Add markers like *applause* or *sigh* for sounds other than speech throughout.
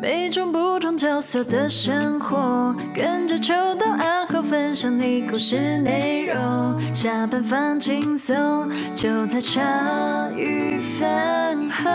每种不同角色的生活，跟着秋到暗号分享你故事内容。下班放轻松，就在茶余饭后。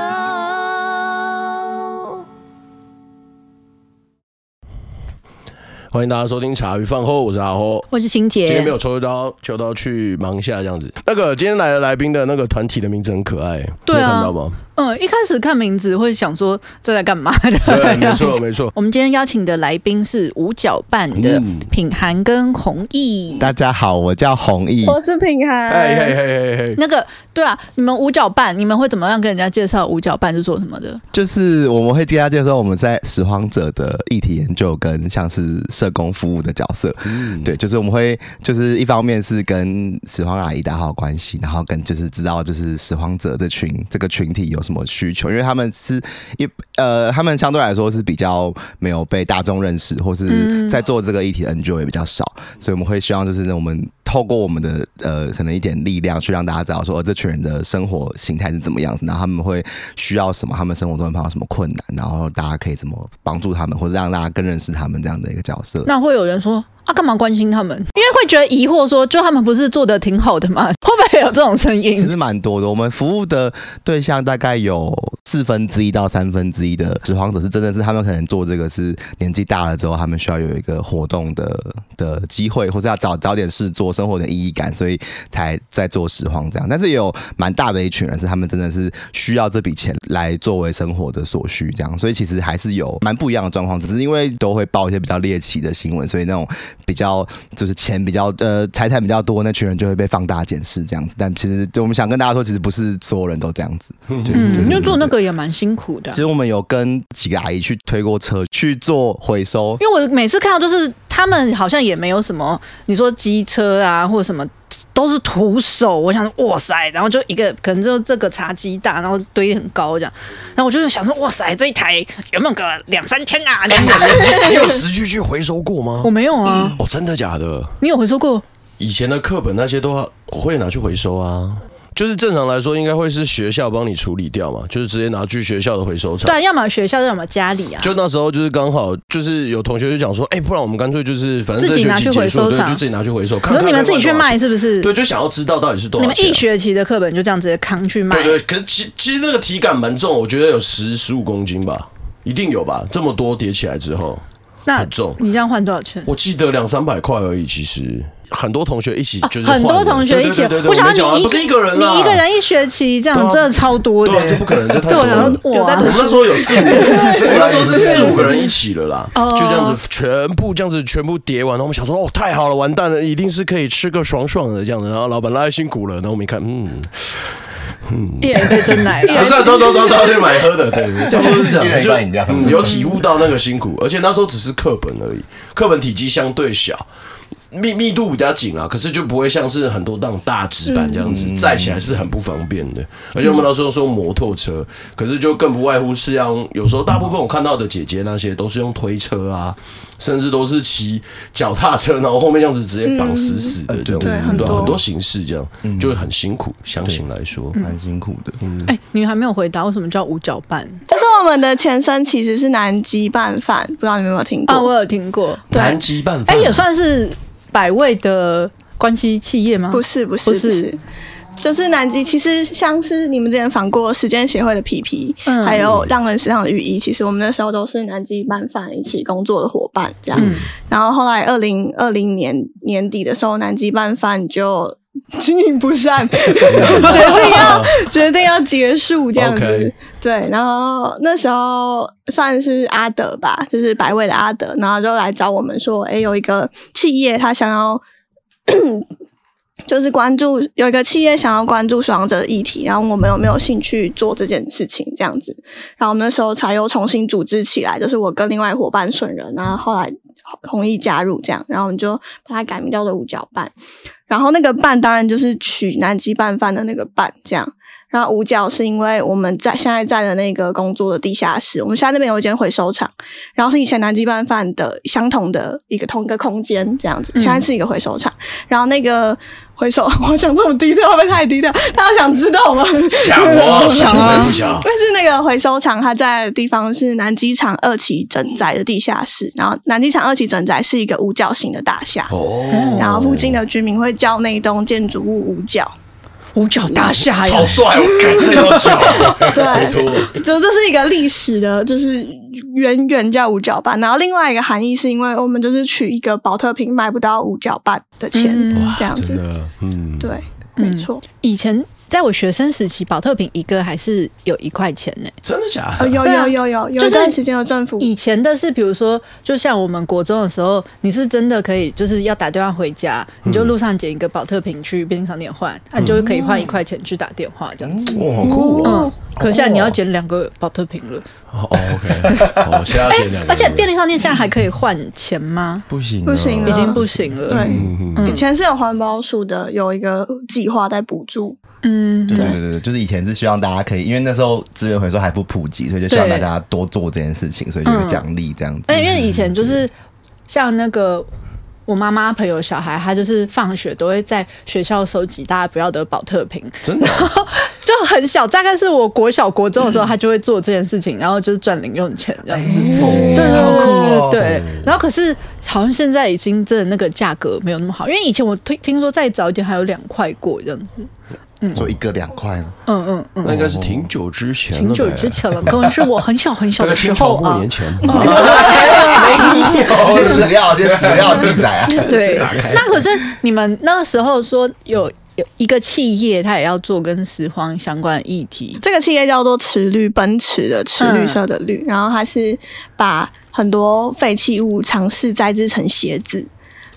欢迎大家收听茶余饭后，我是阿后，我是晴姐。今天没有抽刀，秋刀去忙一下这样子。那个今天来的来宾的那个团体的名字很可爱，对啊，你看到吗？嗯，一开始看名字会想说这在干嘛 *laughs* 的？对，没错没错。我们今天邀请的来宾是五角半的品涵跟弘毅。大家好，我叫弘毅，我是品涵。嘿嘿嘿嘿嘿。那个对啊，你们五角半，你们会怎么样跟人家介绍五角半是做什么的？就是我们会跟大家介绍我们在拾荒者的议题研究跟像是社工服务的角色。嗯，对，就是我们会就是一方面是跟拾荒阿姨打好关系，然后跟就是知道就是拾荒者这群这个群体有。什么需求？因为他们是一呃，他们相对来说是比较没有被大众认识，或是在做这个议题的 NGO 也比较少，所以我们会希望就是我们透过我们的呃，可能一点力量去让大家知道说，这群人的生活形态是怎么样子，然后他们会需要什么，他们生活中会碰到什么困难，然后大家可以怎么帮助他们，或者让大家更认识他们这样的一个角色。那会有人说。啊，干嘛关心他们？因为会觉得疑惑，说就他们不是做的挺好的吗？*laughs* 会不会有这种声音？其实蛮多的。我们服务的对象大概有四分之一到三分之一的拾荒者是真的是他们可能做这个是年纪大了之后，他们需要有一个活动的的机会，或者要找找点事做，生活的意义感，所以才在做拾荒这样。但是也有蛮大的一群人是他们真的是需要这笔钱来作为生活的所需这样。所以其实还是有蛮不一样的状况，只是因为都会报一些比较猎奇的新闻，所以那种。比较就是钱比较呃财产比较多，那群人就会被放大检视这样子。但其实就我们想跟大家说，其实不是所有人都这样子。嗯，因为做那个也蛮辛苦的。其实我们有跟几个阿姨去推过车去做回收，因为我每次看到就是他们好像也没有什么，你说机车啊或者什么。都是徒手，我想说哇塞，然后就一个可能就这个茶几大，然后堆很高这样，然后我就想说哇塞，这一台有没有个两三千啊？两三千，你有实际去回收过吗？我没有啊。哦，真的假的？你有回收过？以前的课本那些都会拿去回收啊。就是正常来说，应该会是学校帮你处理掉嘛，就是直接拿去学校的回收场。对，要么学校，要么家里啊。就那时候就是刚好，就是有同学就讲说，哎、欸，不然我们干脆就是反正自己拿去回收场，对，就自己拿去回收。可能你们自己去卖是不是？对，就想要知道到底是多少钱。你们一学期的课本就这样直接扛去卖？对，对对，可是其其实那个体感蛮重，我觉得有十十五公斤吧，一定有吧，这么多叠起来之后，那很重。你这样换多少钱？我记得两三百块而已，其实。很多同学一起就是、啊、很多同学一起，我想要你一个一个人，你一个人一学期这样真的超多的，这不可能，这太多了。对，我们那时候有四五，*laughs* 我们那时候是四五个人一起了啦，就这样子全部这样子全部叠完，然后我们想说哦，太好了，完蛋了，一定是可以吃个爽爽的这样子。然后老板拉辛苦了，然后我们一看，嗯。嗯，一人一杯珍奶，不是走走走走去买喝的，对，差不多是这样，就有体悟到那个辛苦，而且那时候只是课本而已，课本体积相对小。密密度比较紧啊，可是就不会像是很多那种大纸板这样子载、嗯、起来是很不方便的。而且我们那时候说摩托车，可是就更不外乎是要有时候大部分我看到的姐姐那些都是用推车啊，甚至都是骑脚踏车，然后后面这样子直接绑死死的这种，嗯、很多很多形式这样，就会很辛苦。相信来说，蛮、嗯、辛苦的。哎、嗯欸，你还没有回答为什么叫五角半？就是我们的前身其实是南极拌饭，不知道你们有没有听过？啊，我有听过。南极拌饭，哎、欸，也算是。百味的关系企业吗？不是，不是，不是，就是南极。其实像是你们之前访过时间协会的皮皮，嗯，还有让人时尚的雨衣，其实我们那时候都是南极班饭一起工作的伙伴，这样。嗯、然后后来二零二零年年底的时候，南极班饭就经营不善，*laughs* 决定要决定要结束这样子。Okay. 对，然后那时候算是阿德吧，就是百味的阿德，然后就来找我们说，诶，有一个企业他想要，*coughs* 就是关注有一个企业想要关注拾荒者的议题，然后我们有没有兴趣做这件事情这样子？然后我们那时候才又重新组织起来，就是我跟另外伙伴顺人，然后后来同意加入这样，然后我们就把它改名叫做五角半，然后那个半当然就是取南极拌饭的那个半这样。然后五角是因为我们在现在在的那个工作的地下室，我们现在那边有一间回收厂，然后是以前南极拌饭的相同的一个同一个空间这样子，现在是一个回收厂，嗯、然后那个。回收，我想这么低调会不会太低调？大家想知道吗？想啊，想啊，想。但是那个回收厂，它在的地方是南机场二期整宅的地下室。然后南机场二期整宅是一个五角形的大厦。哦。然后附近的居民会叫那栋建筑物五角。五角大厦呀，好帅！对，没错。就这是一个历史的，就是远远叫五角半。然后另外一个含义是因为我们就是取一个保特瓶卖不到五角半的钱，这样子。嗯，对，没错。以前。在我学生时期，保特瓶一个还是有一块钱呢。真的假的？有有有有，有一段时间有政府。以前的是，比如说，就像我们国中的时候，你是真的可以，就是要打电话回家，你就路上捡一个保特瓶去便利商店换，那你就可以换一块钱去打电话，这样子。哇，好酷哦！可是现在你要捡两个保特瓶了。哦，OK，哦，现在要捡两个。*laughs* 而且便利商店现在还可以换钱吗？不行，不行，已经不行了。对，以前是有环保署的有一个计划在补助。嗯，对对对，就是以前是希望大家可以，因为那时候资源回收还不普及，所以就希望大家多做这件事情，所以就有奖励这样子。哎、嗯，因为以前就是像那个我妈妈朋友小孩，他就是放学都会在学校收集大家不要的保特瓶，真的 *laughs* 就很小，大概是我国小国中的时候，他就会做这件事情，然后就是赚零用钱这样子。对对对对对。然后可是好像现在已经真的那个价格没有那么好，因为以前我听听说再早一点还有两块过这样子。做一个两块嗯嗯嗯，那应该是挺久之前，挺久之前了，可能是我很小很小的时候啊。年前，*laughs* 这些史料，这些史料记载啊。*laughs* 对，*laughs* 那可是你们那个时候说有有一个企业，它也要做跟拾荒相关的议题。这个企业叫做池绿，奔驰的池，绿色的绿，然后它是把很多废弃物尝试栽制成鞋子。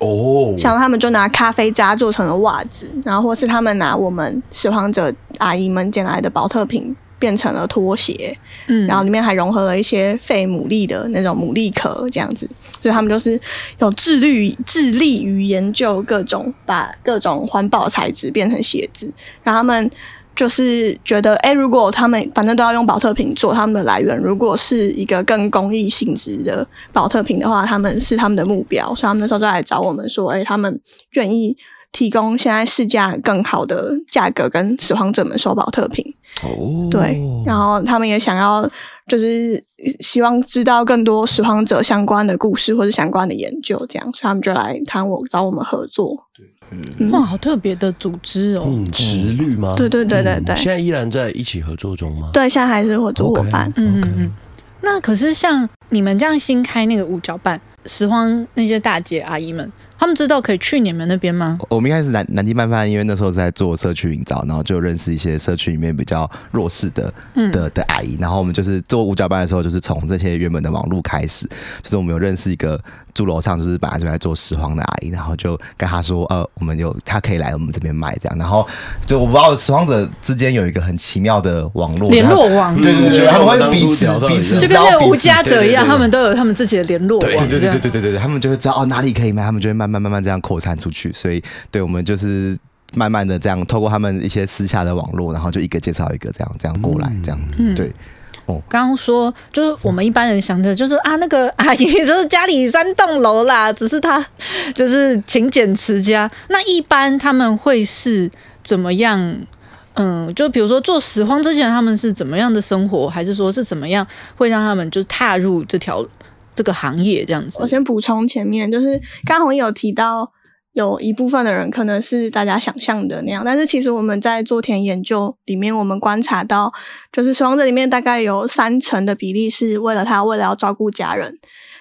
哦，oh. 像他们就拿咖啡渣做成了袜子，然后或是他们拿我们拾荒者阿姨们捡来的保特瓶变成了拖鞋，嗯，然后里面还融合了一些废牡蛎的那种牡蛎壳，这样子，所以他们就是有致力于致力于研究各种把各种环保材质变成鞋子，然后他们。就是觉得，哎、如果他们反正都要用宝特瓶做他们的来源，如果是一个更公益性质的宝特瓶的话，他们是他们的目标，所以他们那时候就来找我们说，哎、他们愿意提供现在市价更好的价格跟拾荒者们收宝特瓶。哦，对，然后他们也想要，就是希望知道更多拾荒者相关的故事或者相关的研究，这样，所以他们就来谈我找我们合作。对嗯，哇，好特别的组织哦！嗯，直率吗？对对对对对，现在依然在一起合作中吗？对，现在还是合作伙伴。嗯嗯嗯。那可是像你们这样新开那个五角半拾荒那些大姐阿姨们。他们知道可以去你们那边吗？我们一开始南南京拌饭，因为那时候是在做社区营造，然后就认识一些社区里面比较弱势的的的阿姨，然后我们就是做五角半的时候，就是从这些原本的网路开始，就是我们有认识一个住楼上，就是本来就在做拾荒的阿姨，然后就跟她说，呃，我们有她可以来我们这边卖这样，然后就我不知道拾荒者之间有一个很奇妙的网络联络网，对对对，他们会彼此彼此就跟那个无家者一样，他们都有他们自己的联络网，对对对对对对对，他们就会知道哦哪里可以卖，他们就会。慢慢慢慢这样扩散出去，所以对我们就是慢慢的这样透过他们一些私下的网络，然后就一个介绍一个这样这样过来这样子。对，哦，刚刚说就是我们一般人想着就是啊那个阿姨就是家里三栋楼啦，只是她就是勤俭持家。那一般他们会是怎么样？嗯，就比如说做拾荒之前他们是怎么样的生活，还是说是怎么样会让他们就是踏入这条？这个行业这样子，我先补充前面，就是刚红有提到有一部分的人可能是大家想象的那样，但是其实我们在做田研究里面，我们观察到，就是拾荒者里面大概有三成的比例是为了他为了要照顾家人，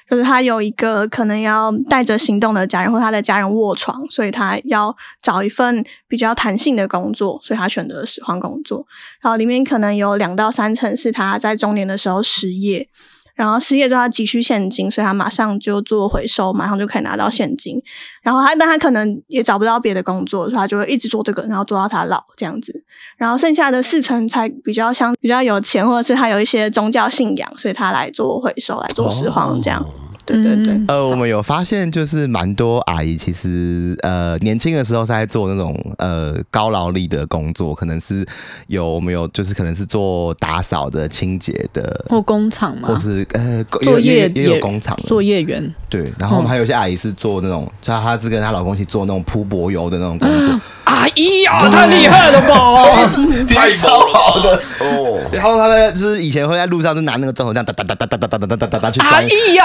就是他有一个可能要带着行动的家人，或他的家人卧床，所以他要找一份比较弹性的工作，所以他选择了拾荒工作。然后里面可能有两到三成是他在中年的时候失业。然后失业之后，他急需现金，所以他马上就做回收，马上就可以拿到现金。然后他，但他可能也找不到别的工作，所以他就会一直做这个，然后做到他老这样子。然后剩下的四成才比较像比较有钱，或者是他有一些宗教信仰，所以他来做回收，来做拾荒这样。对对对。呃，我们有发现，就是蛮多阿姨其实呃年轻的时候是在做那种呃高劳力的工作，可能是有我们有就是可能是做打扫的、清洁的，或工厂嘛，或是呃作业也，也有工厂作业员。对，然后我们还有些阿姨是做那种，她她是跟她老公一起做那种铺柏油的那种工作。阿姨呀，太厉害了吧！*laughs* 太超好的哦。然后他呢，就是以前会在路上就拿那个砖头这样哒哒哒哒哒哒哒哒哒哒哒去装。阿姨呀，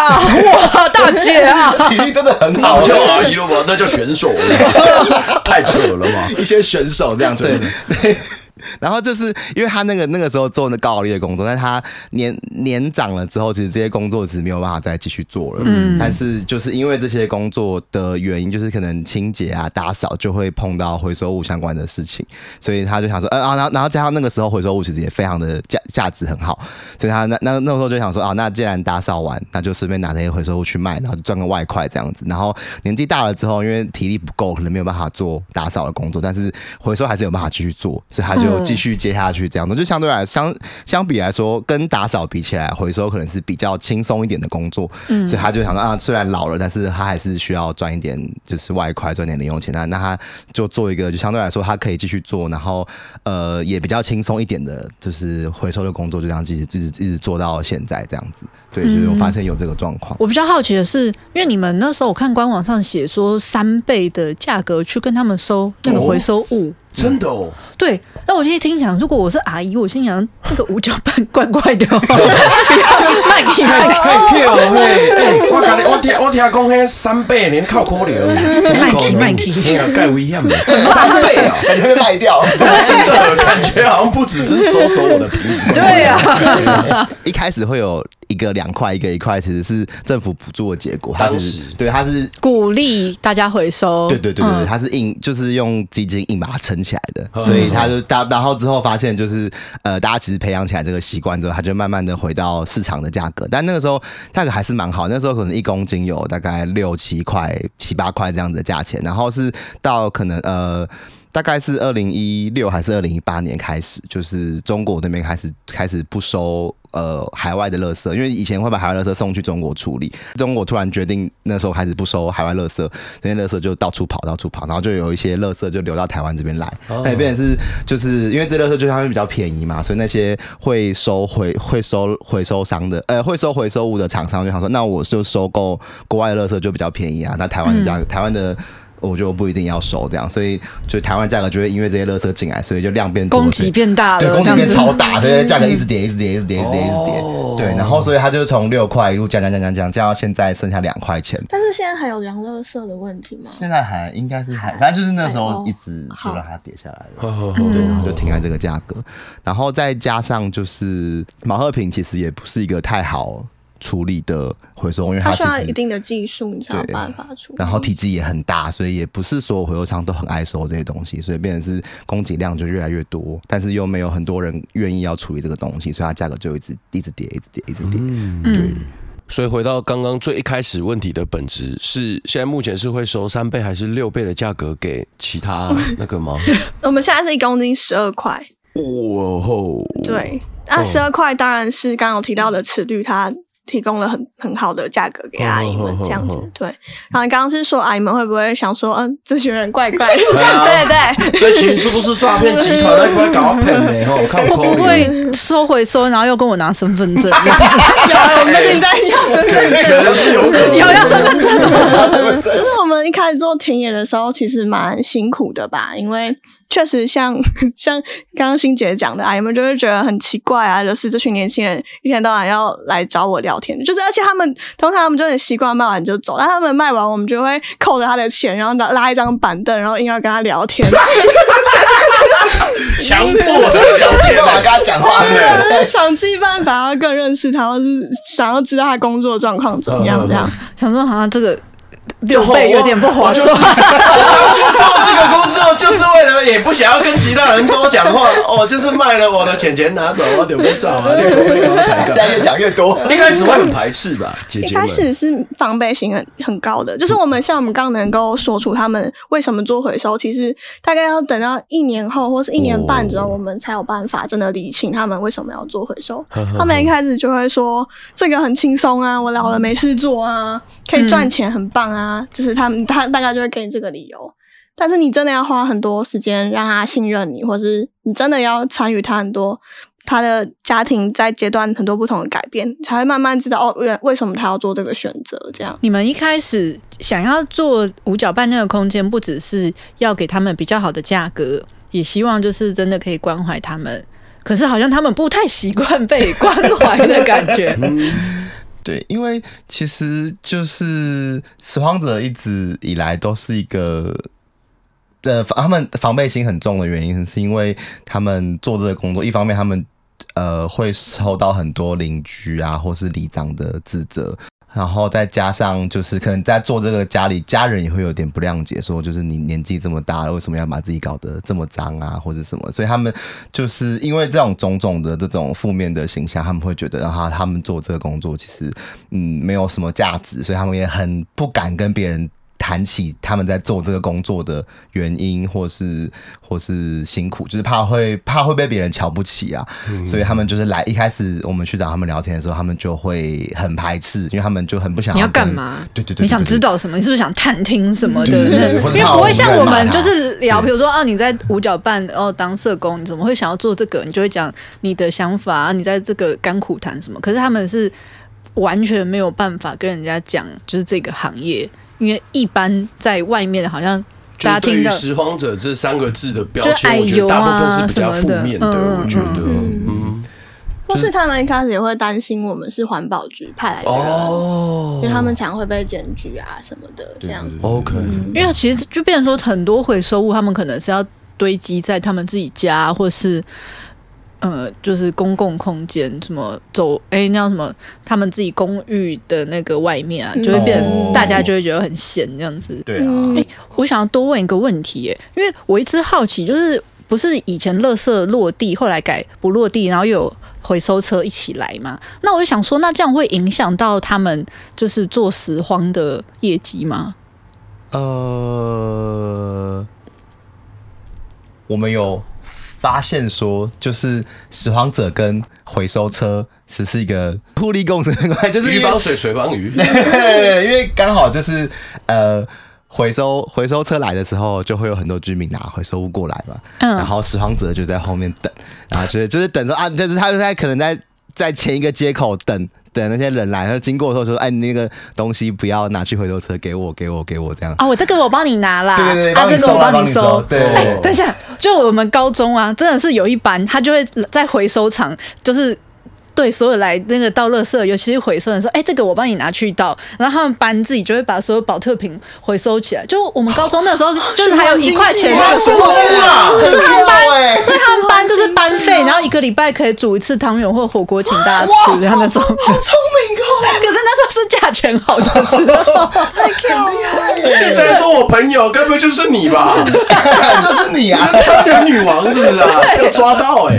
哇，大姐啊，*laughs* 体力真的很好。叫阿姨了吧？那叫选手了，*laughs* 太扯了嘛！一些选手这样对对。然后就是因为他那个那个时候做那高劳力的工作，但他年年长了之后，其实这些工作其实没有办法再继续做了。嗯，但是就是因为这些工作的原因，就是可能清洁啊、打扫就会碰到回收物相关的事情，所以他就想说，呃啊，然后然后加上那个时候回收物其实也非常的价价值很好，所以他那那那时候就想说，啊，那既然打扫完，那就顺便拿这些回收物去卖，然后赚个外快这样子。然后年纪大了之后，因为体力不够，可能没有办法做打扫的工作，但是回收还是有办法继续做，所以他就。就继续接下去，这样子就相对来相相比来说，跟打扫比起来，回收可能是比较轻松一点的工作。嗯，所以他就想说啊，虽然老了，但是他还是需要赚一点，就是外快，赚点零用钱。那那他就做一个，就相对来说，他可以继续做，然后呃，也比较轻松一点的，就是回收的工作，就这样继续一直一直做到现在这样子。对，就是我发现有这个状况。我比较好奇的是，因为你们那时候我看官网上写说三倍的价格去跟他们收那个回收物。哦真的哦，对，那我现在听讲，如果我是阿姨，我心想那个五角半怪怪的，卖气卖票嘿，我讲我听我听讲，嘿，三倍连靠可怜，卖气卖气，哎呀，盖危险的，三倍啊，感觉会卖掉，真的感觉好像不只是收走我的瓶子，对啊，一开始会有。一个两块，一个一块，其实是政府补助的结果。它是对，它是鼓励大家回收。对对对对，它是硬，就是用基金硬把它撑起来的。所以它就大，然后之后发现就是呃，大家其实培养起来这个习惯之后，它就慢慢的回到市场的价格。但那个时候价格还是蛮好，那时候可能一公斤有大概六七块、七八块这样子的价钱。然后是到可能呃。大概是二零一六还是二零一八年开始，就是中国那边开始开始不收呃海外的垃圾，因为以前会把海外垃圾送去中国处理，中国突然决定那时候开始不收海外垃圾，那些垃圾就到处跑到处跑，然后就有一些垃圾就流到台湾这边来，那也变成是就是因为这垃圾就相对比较便宜嘛，所以那些会收回会收回收商的呃会收回收物的厂商就想说，那我就收购国外的垃圾就比较便宜啊，那台湾的价格、嗯、台湾的。我就不一定要收这样，所以就台湾价格就会因为这些垃圾进来，所以就量变多，供给变大了，对，供给变超大，所以价格一直跌，一直跌，一直跌，一直跌，一直跌，对，然后所以它就从六块一路降降降降降降到现在剩下两块钱。但是现在还有洋垃圾的问题吗？现在还应该是还，反正就是那时候一直就让它跌下来了，对，然后就停在这个价格，然后再加上就是毛鹤平其实也不是一个太好。处理的回收，因为它需要一定的技术，你才有办法处理。然后体积也很大，所以也不是所有回收商都很爱收这些东西，所以变成是供给量就越来越多，但是又没有很多人愿意要处理这个东西，所以它价格就一直一直跌，一直跌，一直跌。嗯，对。所以回到刚刚最一开始问题的本质是，现在目前是会收三倍还是六倍的价格给其他那个吗？*laughs* 我们现在是一公斤十二块。哇吼！对，那十二块当然是刚刚有提到的尺率，它。提供了很很好的价格给阿姨们，这样子对。然后你刚刚是说阿姨们会不会想说，嗯，这群人怪怪的？对对，*laughs* 这群是不是诈骗集团？会不会搞骗呢？我不会收回收，然后又跟我拿身份证。*laughs* 有，我们现在要身份证，可能是有可能有要身份证吗？*laughs* 就是我们一开始做田野的时候，其实蛮辛苦的吧，因为。确实像像刚刚欣姐讲的阿姨们就会觉得很奇怪啊，就是这群年轻人一天到晚要来找我聊天，就是而且他们通常他们就很习惯卖完就走，但他们卖完我们就会扣着他的钱，然后拉拉一张板凳，然后硬要跟他聊天，*laughs* 强迫的想尽办法跟他讲话，对，想尽办法要更认识他，或是想要知道他工作状况怎么样，这样。想说好像这个。六倍有点不划算。*laughs* 做这个工作就是为了，也不想要跟其他人多讲话。哦，就是卖了我的钱钱拿走，我丢个照啊。现在越讲越多，一开始会很排斥吧？姐姐一开始是防备心很很高的，就是我们像我们刚能够说出他们为什么做回收，其实大概要等到一年后或是一年半之后，我们才有办法真的理清他们为什么要做回收。他们一开始就会说这个很轻松啊，我老了没事做啊，可以赚钱，很棒啊，就是他们他大概就会给你这个理由。但是你真的要花很多时间让他信任你，或是你真的要参与他很多他的家庭在阶段很多不同的改变，才会慢慢知道哦，为为什么他要做这个选择。这样，你们一开始想要做五角半那个空间，不只是要给他们比较好的价格，也希望就是真的可以关怀他们。可是好像他们不太习惯被关怀的感觉。对，因为其实就是拾荒者一直以来都是一个。呃，他们防备心很重的原因，是因为他们做这个工作，一方面他们呃会受到很多邻居啊或是里长的指责，然后再加上就是可能在做这个家里，家人也会有点不谅解，说就是你年纪这么大了，为什么要把自己搞得这么脏啊，或者什么？所以他们就是因为这种种种的这种负面的形象，他们会觉得，然后他们做这个工作其实嗯没有什么价值，所以他们也很不敢跟别人。谈起他们在做这个工作的原因，或是或是辛苦，就是怕会怕会被别人瞧不起啊，嗯、所以他们就是来一开始我们去找他们聊天的时候，他们就会很排斥，因为他们就很不想要。你要干嘛？对对对，对，对，你想知道什么？你是不是想探听什么的？对对对对，因为不会像我们就是聊，比如说啊，你在五角半哦当社工，你怎么会想要做这个？你就会讲你的想法，你在这个甘苦谈什么？可是他们是完全没有办法跟人家讲，就是这个行业。因为一般在外面好像大家听到“拾荒者”这三个字的标签，我觉得大部分是比较负面的。我觉得，嗯，或是他们一开始也会担心我们是环保局派来的，哦，因为他们常会被检举啊什么的，这样。OK，因为其实就变成说，很多回收物他们可能是要堆积在他们自己家，或是。呃，就是公共空间，什么走，哎、欸，那叫什么？他们自己公寓的那个外面啊，就会变成大家就会觉得很闲这样子。对啊，哎，我想要多问一个问题，欸，因为我一直好奇，就是不是以前垃圾落地，后来改不落地，然后又有回收车一起来嘛？那我就想说，那这样会影响到他们就是做拾荒的业绩吗？呃，我们有。发现说，就是拾荒者跟回收车只是一个互利共生的关系，就是鱼帮水，水帮鱼。*laughs* 对，因为刚好就是呃，回收回收车来的时候，就会有很多居民拿回收物过来嘛。嗯。然后拾荒者就在后面等，然后就是就是等着啊，但是他在可能在在前一个街口等。等那些人来，他经过的时候说：“哎，你那个东西不要拿去回收车，给我，给我，给我这样。”啊，我这个我帮你拿啦。对对对，啊，这个我帮你收。对，对，对，对，等一下，就我们高中啊，真的是有一班，他就会在回收场，就是。对，所有来那个倒垃圾，尤其是回收的人说：“哎，这个我帮你拿去倒。”然后他们班自己就会把所有保特瓶回收起来。就我们高中那时候，就是还有一块钱的时候，就他们班，因为他们班就是班费，然后一个礼拜可以煮一次汤圆或火锅请大家吃，然后那种。好聪明哦！*laughs* 可是那时候是价钱好的时候，*laughs* 太厉害了！*laughs* 你在说我朋友，该不会就是你吧？*laughs* 就是你啊，汤圆女王是不是啊？要抓到哎！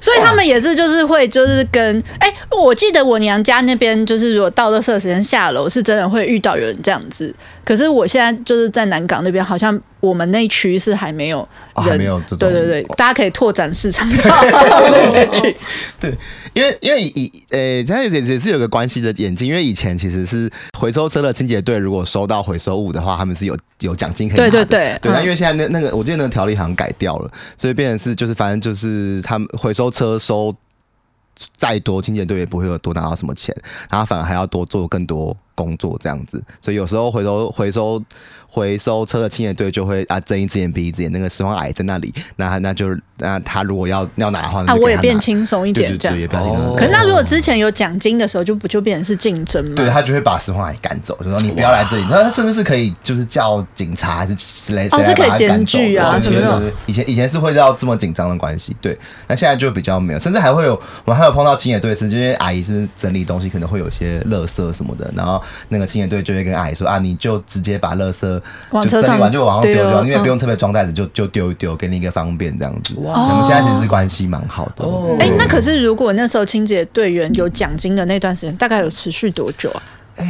所以他们也是，就是会，就是跟。哎、欸，我记得我娘家那边就是，如果到垃圾的时间下楼，是真的会遇到有人这样子。可是我现在就是在南港那边，好像我们那区是还没有人，哦、还没有这种。对对对，大家可以拓展市场到那边去。*laughs* *laughs* 对，因为因为以呃，它也也是有个关系的眼睛，因为以前其实是回收车的清洁队，如果收到回收物的话，他们是有有奖金可以拿的。对对对，对。那、嗯、因为现在那那个，我记得那个条例好像改掉了，所以变成是就是反正就是他们回收车收。再多清洁队也不会有多拿到什么钱，然后反而还要多做更多工作这样子，所以有时候回收回收回收车的清洁队就会啊睁一只眼闭一只眼，那个拾荒矮在那里，那那就那他如果要要拿的话，那啊，我也变轻松一点，这样。对对对，哦、可是那如果之前有奖金的时候，就不就变成是竞争吗？对，他就会把石荒矮赶走，就说你不要来这里。那他甚至是可以就是叫警察还是之类的，哦，是可以检举啊什么的。以前以前是会到这么紧张的关系，对。那现在就比较没有，甚至还会有我们还有碰到清洁队是，因为阿姨是整理东西，可能会有些垃圾什么的，然后那个清洁队就会跟阿姨说啊，你就直接把垃圾就整理完就往上丢丢，哦，因为不用特别装袋子，就就丢一丢，给你一个方便这样子。哇，我们现在其实关系蛮好的。哎，那可是如果那时候清洁队员有奖金的那段时间，大概有持续多久啊？哎，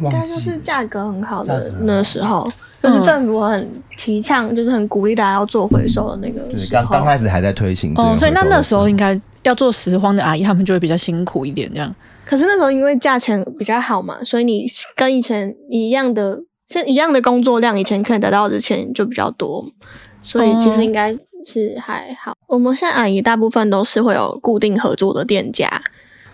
应该就是价格很好的那时候，就是政府很提倡，就是很鼓励大家要做回收的那个。对，刚刚开始还在推行哦，所以那那时候应该要做拾荒的阿姨，他们就会比较辛苦一点这样。可是那时候因为价钱比较好嘛，所以你跟以前一样的，像一样的工作量，以前可能得到的钱就比较多，所以其实应该。是还好，我们现在阿姨大部分都是会有固定合作的店家。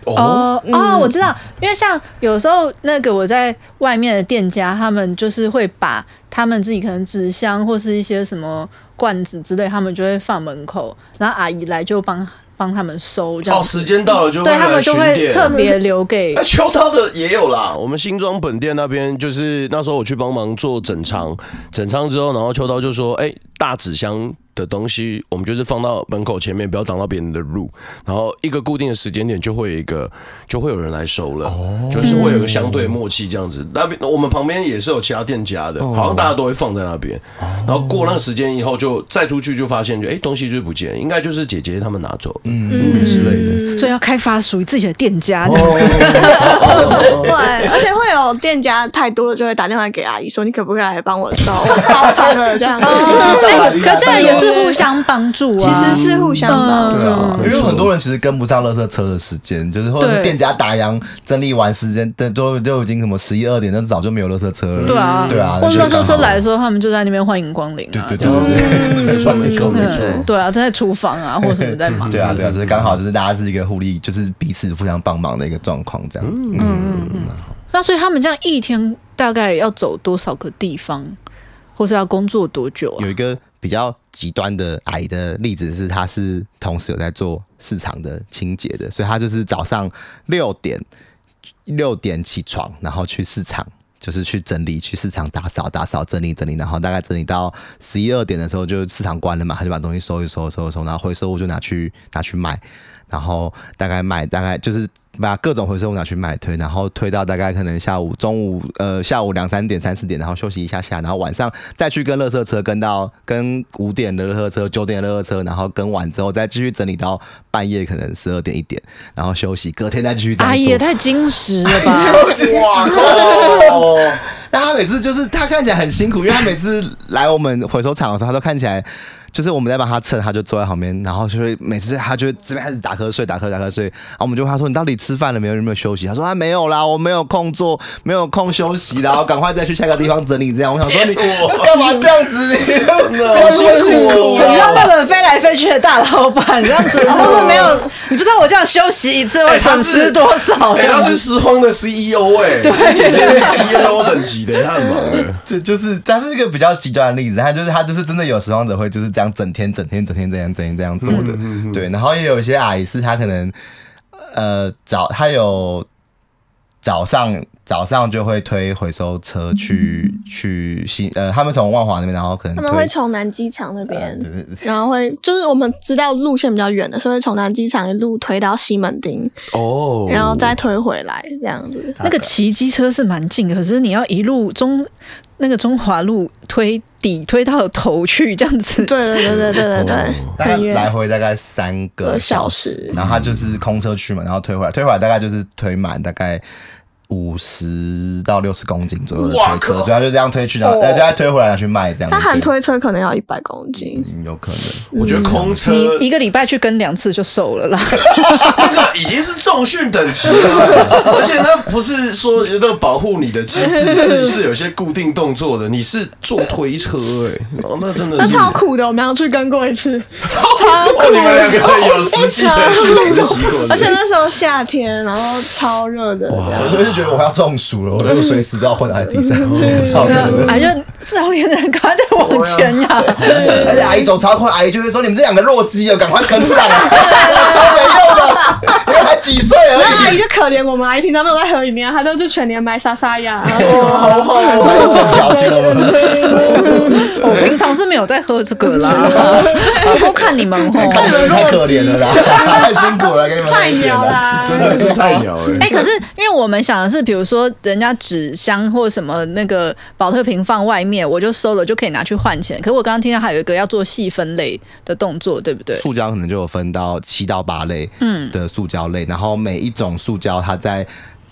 哦、嗯、哦，我知道，因为像有时候那个我在外面的店家，他们就是会把他们自己可能纸箱或是一些什么罐子之类，他们就会放门口，然后阿姨来就帮帮他们收。这样哦，时间到了就会对他们就会特别留给。那秋刀的也有啦，我们新庄本店那边就是那时候我去帮忙做整仓，整仓之后，然后秋刀就说：“哎、欸，大纸箱。”的东西，我们就是放到门口前面，不要挡到别人的路。然后一个固定的时间点，就会有一个，就会有人来收了，哦、就是会有个相对默契这样子。那边我们旁边也是有其他店家的，好像大家都会放在那边。哦、然后过那个时间以后，就再出去就发现就，就、欸、哎东西就不见，应该就是姐姐他们拿走，嗯，嗯之类的。所以要开发属于自己的店家。*laughs* 对，而且会有店家太多了，就会打电话给阿姨说，你可不可以来帮我收？我包餐了这样。*laughs* 可这样也是。互相帮助啊，其实是互相帮助。对啊，因为很多人其实跟不上垃圾车的时间，就是或者是店家打烊整理完时间，都都都已经什么十一二点，那早就没有垃圾车了。对啊，对啊。或者垃圾车来的时候，他们就在那边欢迎光临。对对对对，没错没错没错。对啊，在厨房啊，或者什么在忙。对啊对啊，就是刚好就是大家是一个互利，就是彼此互相帮忙的一个状况，这样子。嗯嗯嗯。那所以他们这样一天大概要走多少个地方，或是要工作多久啊？有一个。比较极端的矮的例子是，他是同时有在做市场的清洁的，所以他就是早上六点六点起床，然后去市场，就是去整理，去市场打扫打扫整理整理，然后大概整理到十一二点的时候，就市场关了嘛，他就把东西收一收收一收，然后回收物就拿去拿去卖。然后大概卖，大概就是把各种回收物拿去卖推，然后推到大概可能下午中午呃下午两三点三四点，然后休息一下下，然后晚上再去跟垃圾车跟到跟五点的垃圾车九点的垃圾车，然后跟完之后再继续整理到半夜可能十二点一点，然后休息，隔天再继续。阿姨也太精实了吧！哇！*laughs* 但 *laughs* 他每次就是他看起来很辛苦，因为他每次来我们回收厂的时候，他都看起来。就是我们在帮他蹭，他就坐在旁边，然后就会每次他就这边开始打瞌睡，打瞌打瞌睡，然后我们就问他说：“你到底吃饭了没有？有没有休息？”他说：“他没有啦，我没有空做，没有空休息，然后赶快再去下个地方整理。”这样，我想说你干嘛这样子？你好辛苦，你知道那个飞来飞去的大老板这样子，然后没有，你不知道我这样休息一次会损失多少？他是拾荒的 CEO 哎，对，是 CEO 等级的，他很忙的。就就是，他是一个比较极端的例子，他就是他就是真的有拾荒者会就是这样。整天整天整天这样这样这样做的，嗯嗯嗯、对，然后也有一些阿姨是她可能，呃，早她有早上早上就会推回收车去、嗯、去新呃，他们从万华那边，然后可能他们会从南机场那边，呃、对对对，然后会就是我们知道路线比较远的，所以从南机场一路推到西门町哦，然后再推回来这样子。那个骑机车是蛮近的，可是你要一路中。那个中华路推底推到头去这样子，*laughs* 对对对对对对对，大概来回大概三个小时，然后它就是空车去嘛，然后推回来，推回来大概就是推满大概。五十到六十公斤左右的推车，主要就这样推去，然后再再推回来拿去卖这样。他喊推车可能要一百公斤，有可能。我觉得空车，你一个礼拜去跟两次就瘦了啦。*laughs* 那个已经是重训等级了，*laughs* 而且那不是说那个保护你的机制是是有些固定动作的，你是坐推车哎，哦，那真的那超苦的，我们要去跟过一次，超苦。你们两个有实际的去实习过，而且那时候夏天，然后超热的。觉得我要中暑了，我就随时都要混在地上，超可怜。哎，就至少连人赶快再往前呀！而且阿姨走超快，阿姨就会说：“你们这两个弱鸡啊，赶快跟上啊！” *laughs* 超没用的，你们才几岁而已。阿姨就可怜我们，阿姨平常没有在喝饮料，她都就全年买莎莎呀，*laughs* 然后好 *laughs* 好，真调情了。我平常是没有在喝这个啦，都看你们哦，看你们太可怜了啦，太辛苦了，给你们菜鸟啦，真的是菜鸟哎。哎，可是因为我们想的是，比如说人家纸箱或什么那个保特瓶放外面，我就收了就可以拿去换钱。可是我刚刚听到还有一个要做细分类的动作，对不对？塑胶可能就有分到七到八类，嗯，的塑胶类，然后每一种塑胶它在。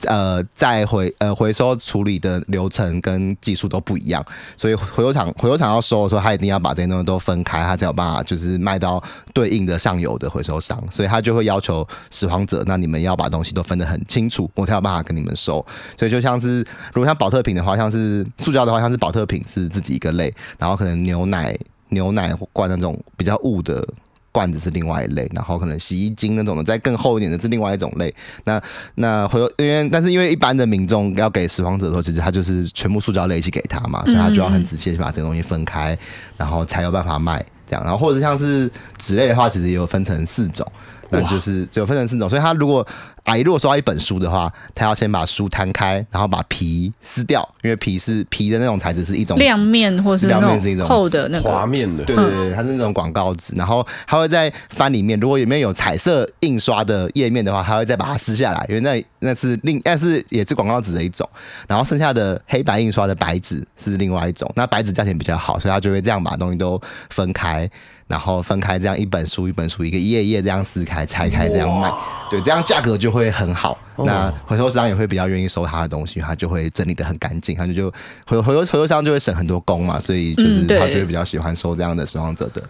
呃，再回呃回收处理的流程跟技术都不一样，所以回收厂回收厂要收的时候，他一定要把这些东西都分开，他才有办法就是卖到对应的上游的回收商，所以他就会要求拾荒者，那你们要把东西都分得很清楚，我才有办法跟你们收。所以就像是如果像保特瓶的话，像是塑胶的话，像是保特瓶是自己一个类，然后可能牛奶牛奶罐那种比较雾的。罐子是另外一类，然后可能洗衣精那种的，再更厚一点的是另外一种类。那那回因为但是因为一般的民众要给拾荒者的时候，其实他就是全部塑胶类一起给他嘛，所以他就要很仔细去把这个东西分开，然后才有办法卖这样。然后或者像是纸类的话，其实也有分成四种，那就是只有分成四种。所以他如果阿姨如果说要一本书的话，她要先把书摊开，然后把皮撕掉，因为皮是皮的那种材质是一种亮面，或是亮面是一种厚的那个滑面的，对对对，它是那种广告纸。然后它会在翻里面，如果里面有彩色印刷的页面的话，它会再把它撕下来，因为那那是另但是也是广告纸的一种。然后剩下的黑白印刷的白纸是另外一种，那白纸价钱比较好，所以它就会这样把东西都分开。然后分开这样一本书一本书一个一页一页这样撕开拆开这样卖，对，这样价格就会很好。那回收商也会比较愿意收他的东西，他就会整理的很干净，他就就回回收回收商就会省很多工嘛，所以就是他就会比较喜欢收这样的拾荒者的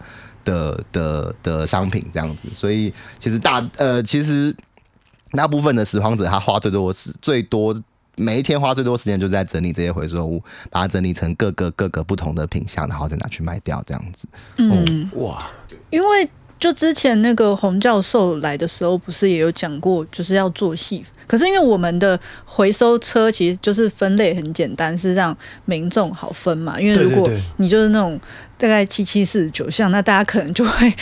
的的的商品这样子。所以其实大呃其实大部分的拾荒者他花最多时最多。每一天花最多时间就在整理这些回收物，把它整理成各个各个不同的品相，然后再拿去卖掉，这样子。嗯，哇，因为就之前那个洪教授来的时候，不是也有讲过，就是要做细。可是因为我们的回收车其实就是分类很简单，是让民众好分嘛。因为如果你就是那种大概七七四十九项，那大家可能就会。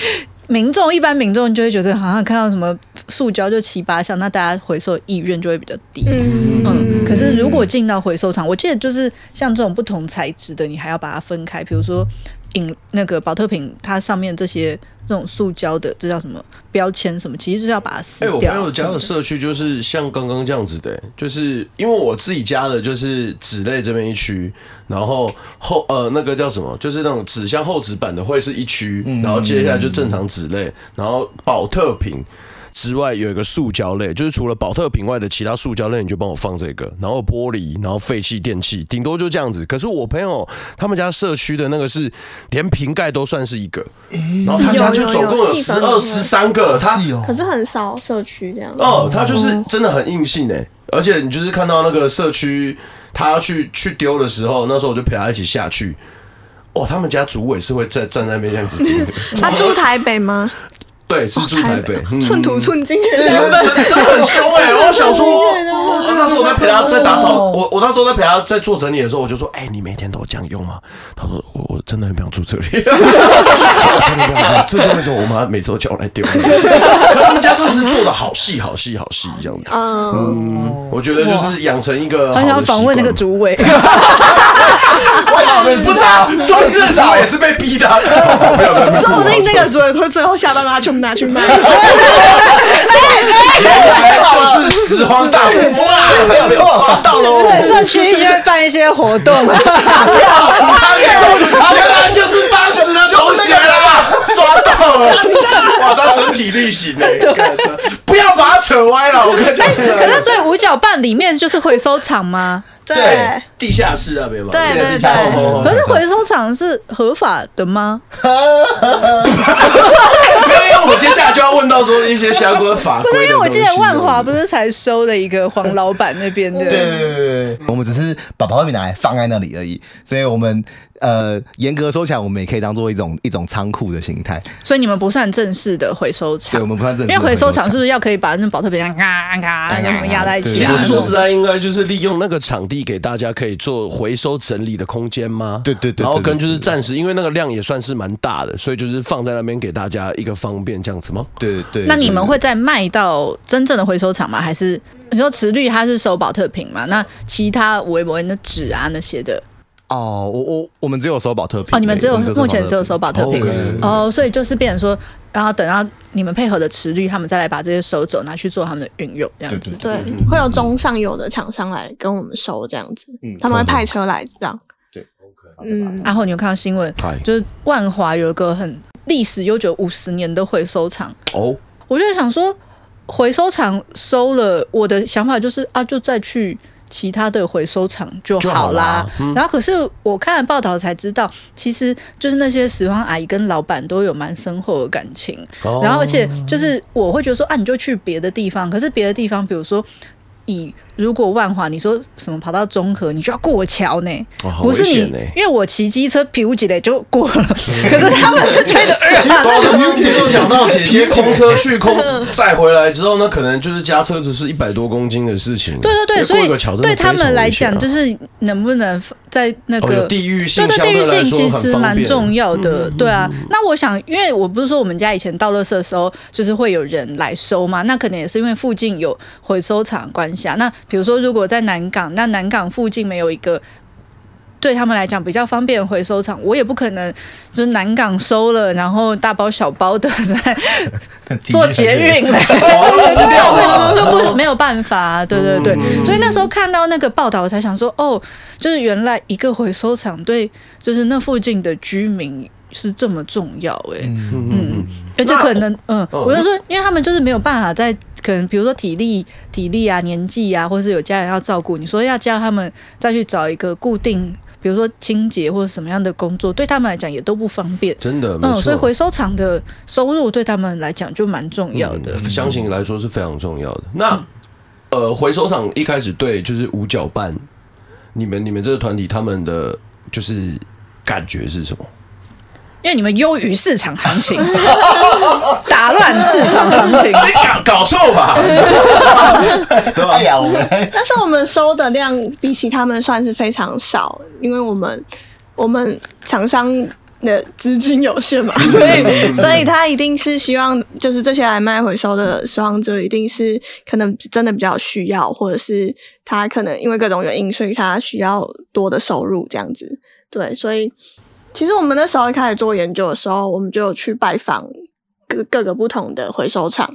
民众一般民众就会觉得好像看到什么塑胶就七八项，那大家回收意愿就会比较低。嗯，嗯，可是如果进到回收厂，我记得就是像这种不同材质的，你还要把它分开。比如说饮那个保特瓶，它上面这些。这种塑胶的，这叫什么标签？什么？其实就是要把它撕掉。哎、欸，我朋友家的社区就是像刚刚这样子的、欸，就是因为我自己家的就是纸类这边一区，然后后呃那个叫什么，就是那种纸箱厚纸板的会是一区，然后接下来就正常纸类，然后保特瓶。之外有一个塑胶类，就是除了保特瓶外的其他塑胶类，你就帮我放这个。然后玻璃，然后废弃电器，顶多就这样子。可是我朋友他们家社区的那个是连瓶盖都算是一个，然后他家就总共有十二十三个，他可是很少社区这样。哦，他就是真的很硬性哎，而且你就是看到那个社区他要去去丢的时候，那时候我就陪他一起下去。哦，他们家主委是会在站在那边这样子。*laughs* 他住台北吗？对，是住台北，寸土寸金，真的很凶哎！*laughs* 我想说，那时候我在陪他在打扫，我我那时候在陪他在做整理的时候，我就说：“哎，你每天都这样用吗？”他说：“我我真的很不想住这里，*laughs* 真的不想住。”这就为什么我妈每次都叫我来丢。*laughs* 他们家就是做的好细、好细、好细这样子。嗯，我觉得就是养成一个。很想访问那个主委。不是啊，说至少也是被逼的。*laughs* 说不定那个主委会最后下班把它全部拿去卖。*laughs* 就是拾荒大富翁啊，没有错，抓到了。社区就会办一些活动。原来就是当时的同学啦，抓到了。哇，他身体力行哎，不要把它扯歪了。我跟你讲，可是所以五角半里面就是回收厂吗？对。地下室那边嘛。对对对。可是回收厂是合法的吗？*laughs* 没有，因为我们接下来就要问到说一些相关法规。不是，因为我记得万华不是才收了一个黄老板那边的。对对对对，我们只是把保特瓶拿来放在那里而已，所以我们。呃，严格说起来，我们也可以当做一种一种仓库的形态。所以你们不算正式的回收厂。对，我们不算正式。因为回收厂是不是要可以把那保特瓶嘎嘎那么压在一起？其实说实在，应该就是利用那个场地给大家可以做回收整理的空间吗？对对对。然后跟就是暂时，因为那个量也算是蛮大的，所以就是放在那边给大家一个方便这样子吗？对对。那你们会再卖到真正的回收厂吗？还是你说池绿它是收保特瓶嘛？那其他微博那纸啊那些的？哦，我我我们只有收保特瓶。哦，你们只有目前只有收保特瓶。哦，所以就是变成说，然后等到你们配合的池率，他们再来把这些收走，拿去做他们的运用，这样子。对，会有中上游的厂商来跟我们收这样子，他们会派车来这样。对，OK。嗯，然后你有看到新闻，就是万华有一个很历史悠久五十年的回收厂。哦，我就想说，回收厂收了，我的想法就是啊，就再去。其他的回收厂就好啦。然后可是我看了报道才知道，其实就是那些拾荒阿姨跟老板都有蛮深厚的感情。然后而且就是我会觉得说啊，你就去别的地方。可是别的地方，比如说以。如果万华，你说什么跑到中和，你就要过桥呢？不是你，因为我骑机车皮五几嘞就过了，*laughs* 可是他们是推着二号。比如说讲到 *laughs* 姐姐空车去空再回来之后，呢可能就是加车子是一百多公斤的事情。对对对，所以对他们来讲，就是能不能在那个地域性，对对，地域性其实蛮重要的。对啊，那我想，因为我不是说我们家以前倒垃圾的时候，就是会有人来收嘛，那可能也是因为附近有回收厂关系啊。那比如说，如果在南港，那南港附近没有一个对他们来讲比较方便的回收厂，我也不可能就是南港收了，然后大包小包的 *laughs* 在做捷运嘞，就不没有办法啊。对对对，所以那时候看到那个报道，我才想说，哦，就是原来一个回收厂对，就是那附近的居民是这么重要哎，嗯嗯，而且可能，嗯，我就说，因为他们就是没有办法在。可能比如说体力、体力啊、年纪啊，或者是有家人要照顾，你说要叫他们再去找一个固定，比如说清洁或者什么样的工作，对他们来讲也都不方便。真的，嗯，所以回收厂的收入对他们来讲就蛮重要的。嗯，相信来说是非常重要的。那、嗯、呃，回收厂一开始对就是五角半，你们你们这个团体他们的就是感觉是什么？因为你们优于市场行情，*laughs* 打乱市场行情，你搞搞错吧？*laughs* 哎呀，我们但是我们收的量比起他们算是非常少，因为我们我们厂商的资金有限嘛，所以 *laughs* 所以他一定是希望就是这些来卖回收的拾荒者，一定是可能真的比较需要，或者是他可能因为各种原因，所以他需要多的收入这样子。对，所以。其实我们那时候一开始做研究的时候，我们就有去拜访各各个不同的回收厂。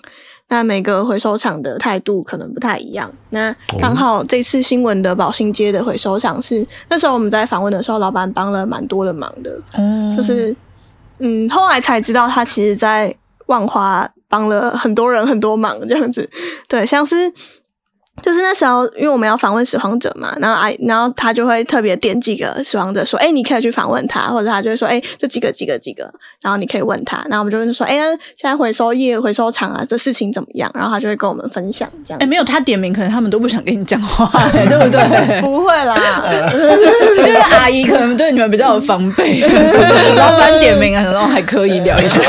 那每个回收厂的态度可能不太一样。那刚好这次新闻的宝兴街的回收厂是那时候我们在访问的时候，老板帮了蛮多的忙的。嗯，就是嗯，后来才知道他其实在万华帮了很多人很多忙这样子。对，像是。就是那时候，因为我们要访问拾荒者嘛，然后哎，然后他就会特别点几个拾荒者，说：“哎、欸，你可以去访问他。”或者他就会说：“哎、欸，这几个几个几个，然后你可以问他。”然后我们就会说：“哎、欸，现在回收业、回收厂啊，这事情怎么样？”然后他就会跟我们分享这样。哎、欸，没有他点名，可能他们都不想跟你讲话、欸，*laughs* 对不对？不会啦，*laughs* 因为阿姨可能对你们比较有防备。*laughs* 老板点名啊，然后还可以聊一下。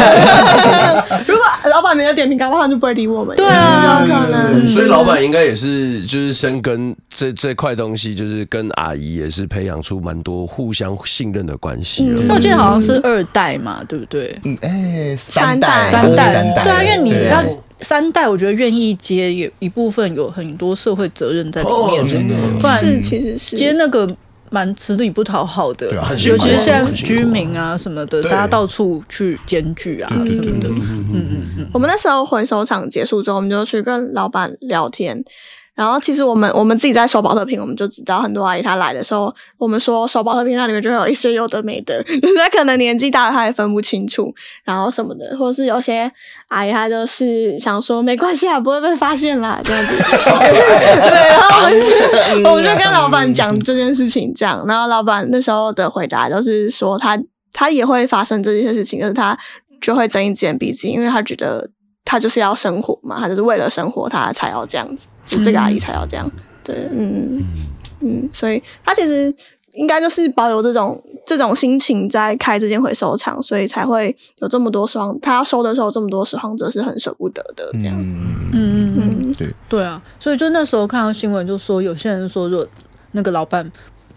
如果老板没有点名，搞不好就不会理我们。对啊，有可能。所以老板应该也是，就是深。跟这这块东西，就是跟阿姨也是培养出蛮多互相信任的关系。那我记得好像是二代嘛，对不对？嗯，哎、欸，三代，三代，对啊，因为你要三代，我觉得愿意接有一部分有很多社会责任在里面，真的，不然是其实是接那个蛮吃力不讨好的，尤其是现在居民啊什么的，大家到处去检举啊，什么的，嗯嗯嗯。我们那时候回收厂结束之后，我们就去跟老板聊天。然后其实我们我们自己在收保特瓶，我们就知道很多阿姨她来的时候，我们说收保特瓶那里面就会有一些有的没的，*laughs* 就是她可能年纪大了，她也分不清楚，然后什么的，或者是有些阿姨她就是想说没关系啊，不会被发现啦这样子。*laughs* 对，然后我们我就跟老板讲这件事情，这样，然后老板那时候的回答就是说他他也会发生这些事情，就是他就会睁一只眼闭一只眼，因为他觉得他就是要生活嘛，他就是为了生活他才要这样子，就这个阿姨才要这样，对，嗯嗯，所以他其实。应该就是保留这种这种心情在开这间回收厂，所以才会有这么多拾荒。他要收的时候，这么多拾荒者是很舍不得的。这样，嗯嗯嗯，对对啊。所以就那时候看到新闻，就说有些人说，如果那个老板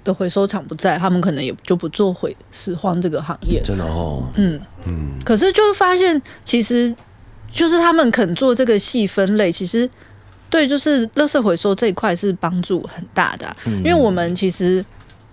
的回收厂不在，他们可能也就不做回拾荒这个行业。真的哦，嗯嗯。可是就发现，其实就是他们肯做这个细分类，其实对，就是垃圾回收这一块是帮助很大的因为我们其实。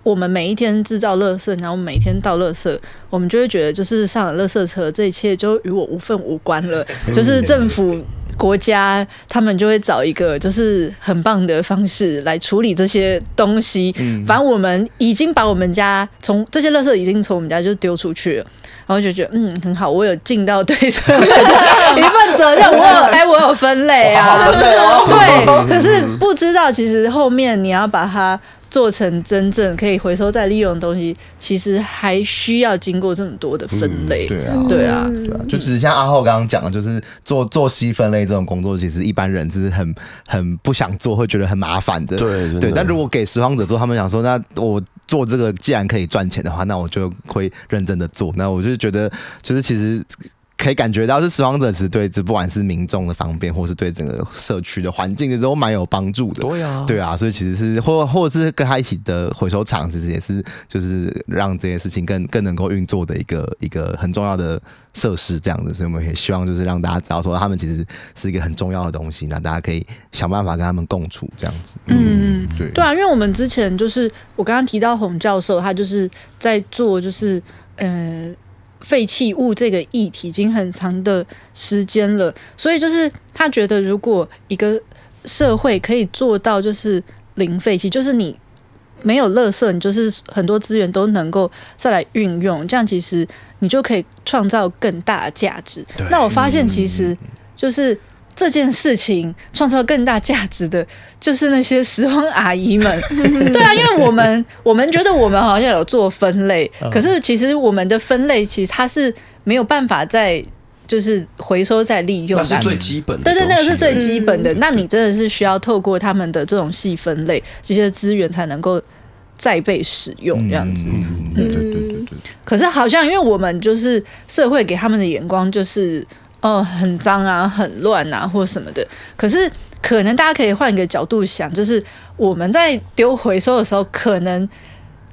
我们每一天制造垃圾，然后每天倒垃圾，我们就会觉得，就是上了垃圾车，这一切就与我无份无关了。*laughs* 就是政府、国家，他们就会找一个就是很棒的方式来处理这些东西。反正我们已经把我们家从这些垃圾已经从我们家就丢出去了，然后就觉得嗯很好，我有尽到对这个 *laughs* 一份责任，我有哎我有分类啊，对。可是不知道其实后面你要把它。做成真正可以回收再利用的东西，其实还需要经过这么多的分类。嗯、对啊，对啊，对啊，就只是像阿浩刚刚讲的，就是做做细分类这种工作，其实一般人是很很不想做，会觉得很麻烦的。对对，但如果给拾荒者做，他们想说，那我做这个既然可以赚钱的话，那我就会认真的做。那我就觉得，就是其实。可以感觉到是拾荒者，其实对这不管是民众的方便，或是对整个社区的环境，其实都蛮有帮助的。对啊，对啊，所以其实是或或者是跟他一起的回收厂，其实也是就是让这些事情更更能够运作的一个一个很重要的设施，这样子。所以我们也希望就是让大家知道说，他们其实是一个很重要的东西，那大家可以想办法跟他们共处，这样子。嗯，对对啊，因为我们之前就是我刚刚提到洪教授，他就是在做就是呃。废弃物这个议题已经很长的时间了，所以就是他觉得，如果一个社会可以做到就是零废弃，就是你没有垃圾，你就是很多资源都能够再来运用，这样其实你就可以创造更大的价值。那我发现其实就是。这件事情创造更大价值的，就是那些拾荒阿姨们。*laughs* 对啊，因为我们我们觉得我们好像有做分类，可是其实我们的分类其实它是没有办法再就是回收再利用。那是最基本的。对对，那个是最基本的。那你真的是需要透过他们的这种细分类，这些资源才能够再被使用这样子。嗯，对对对对。可是好像因为我们就是社会给他们的眼光就是。哦，很脏啊，很乱啊，或什么的。可是，可能大家可以换一个角度想，就是我们在丢回收的时候，可能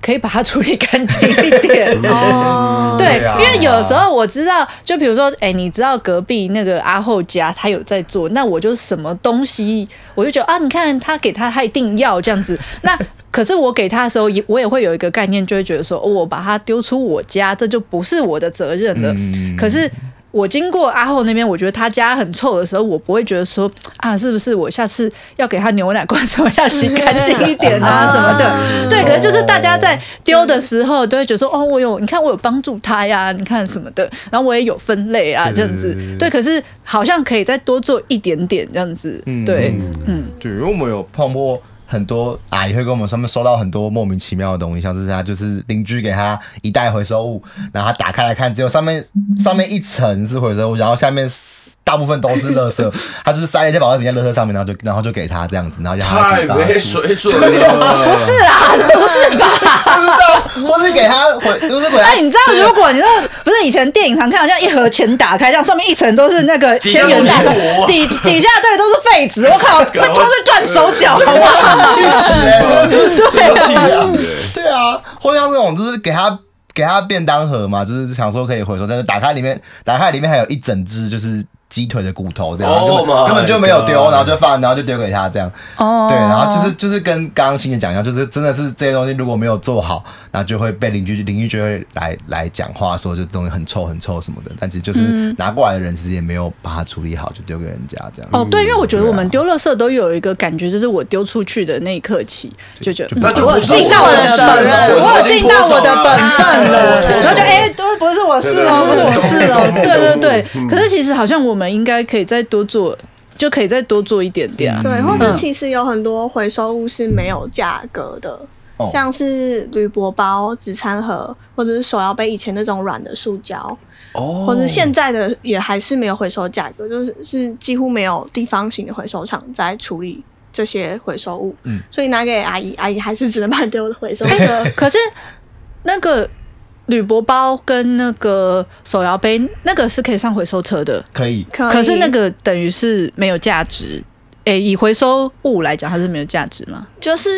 可以把它处理干净一点。*laughs* 哦，对，因为有时候我知道，就比如说，哎，你知道隔壁那个阿后家他有在做，那我就什么东西，我就觉得啊，你看他给他，他一定要这样子。那可是我给他的时候，也我也会有一个概念，就会觉得说，哦，我把它丢出我家，这就不是我的责任了。可是。我经过阿后那边，我觉得他家很臭的时候，我不会觉得说啊，是不是我下次要给他牛奶罐什么要洗干净一点啊 *laughs* 什么的？对，可能就是大家在丢的时候都会觉得说，哦，我有，你看我有帮助他呀，你看什么的，然后我也有分类啊，这样子。对，可是好像可以再多做一点点这样子。对，嗯，对，因为我们有泡沫。很多阿姨会跟我们上面收到很多莫名其妙的东西，像是他就是邻居给他一袋回收物，然后他打开来看，只有上面上面一层是回收物，然后下面。大部分都是垃圾，*laughs* 他就是塞了一些保特瓶在垃圾上面，然后就然后就给他这样子，然后就太没水准了。不是啊，不是吧？不知道，或是给他回，就是给他。哎，你知道，如果你知道，不是以前电影常看，好像一盒钱打开，这样上面一层都是那个千元大钞，底底下对都是废纸，我靠，*laughs* 那都是断手脚，好不好？*laughs* 气死！对啊，对啊，或像这种就是给他。给他便当盒嘛，就是想说可以回收，但是打开里面，打开里面还有一整只就是鸡腿的骨头，这样、oh、根本根本就没有丢，然后就放，然后就丢给他这样。哦，oh. 对，然后就是就是跟刚刚欣姐讲一样，就是真的是这些东西如果没有做好。那就会被邻居邻居就会来来讲话说，这东西很臭很臭什么的，但其实就是拿过来的人其实也没有把它处理好，就丢给人家这样。哦，对，因为我觉得我们丢垃圾都有一个感觉，就是我丢出去的那一刻起，就觉得我尽到我的本分，我有尽到我的本分了，然后就哎，都不是我事哦，不是我事哦，对对对。可是其实好像我们应该可以再多做就可以再多做一点点啊。对，或是其实有很多回收物是没有价格的，嗯、像是铝箔包、纸餐盒，或者是手摇杯以前那种软的塑胶，哦，或者现在的也还是没有回收价格，就是是几乎没有地方型的回收厂在处理这些回收物，嗯，所以拿给阿姨，阿姨还是只能把它丢的回收车。可是那个。铝箔包跟那个手摇杯，那个是可以上回收车的，可以。可是那个等于是没有价值，诶、欸，以回收物来讲，它是没有价值吗？就是，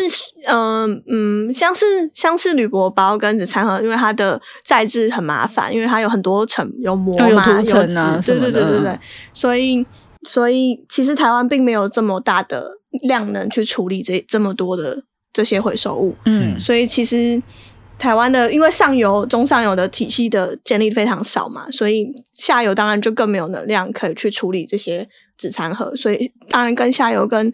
嗯、呃、嗯，像是像是铝箔包跟纸餐盒，因为它的材质很麻烦，因为它有很多层，有膜嘛，有涂层啊，对对对对对，所以所以其实台湾并没有这么大的量能去处理这这么多的这些回收物，嗯，所以其实。台湾的，因为上游、中上游的体系的建立非常少嘛，所以下游当然就更没有能量可以去处理这些纸餐盒，所以当然跟下游跟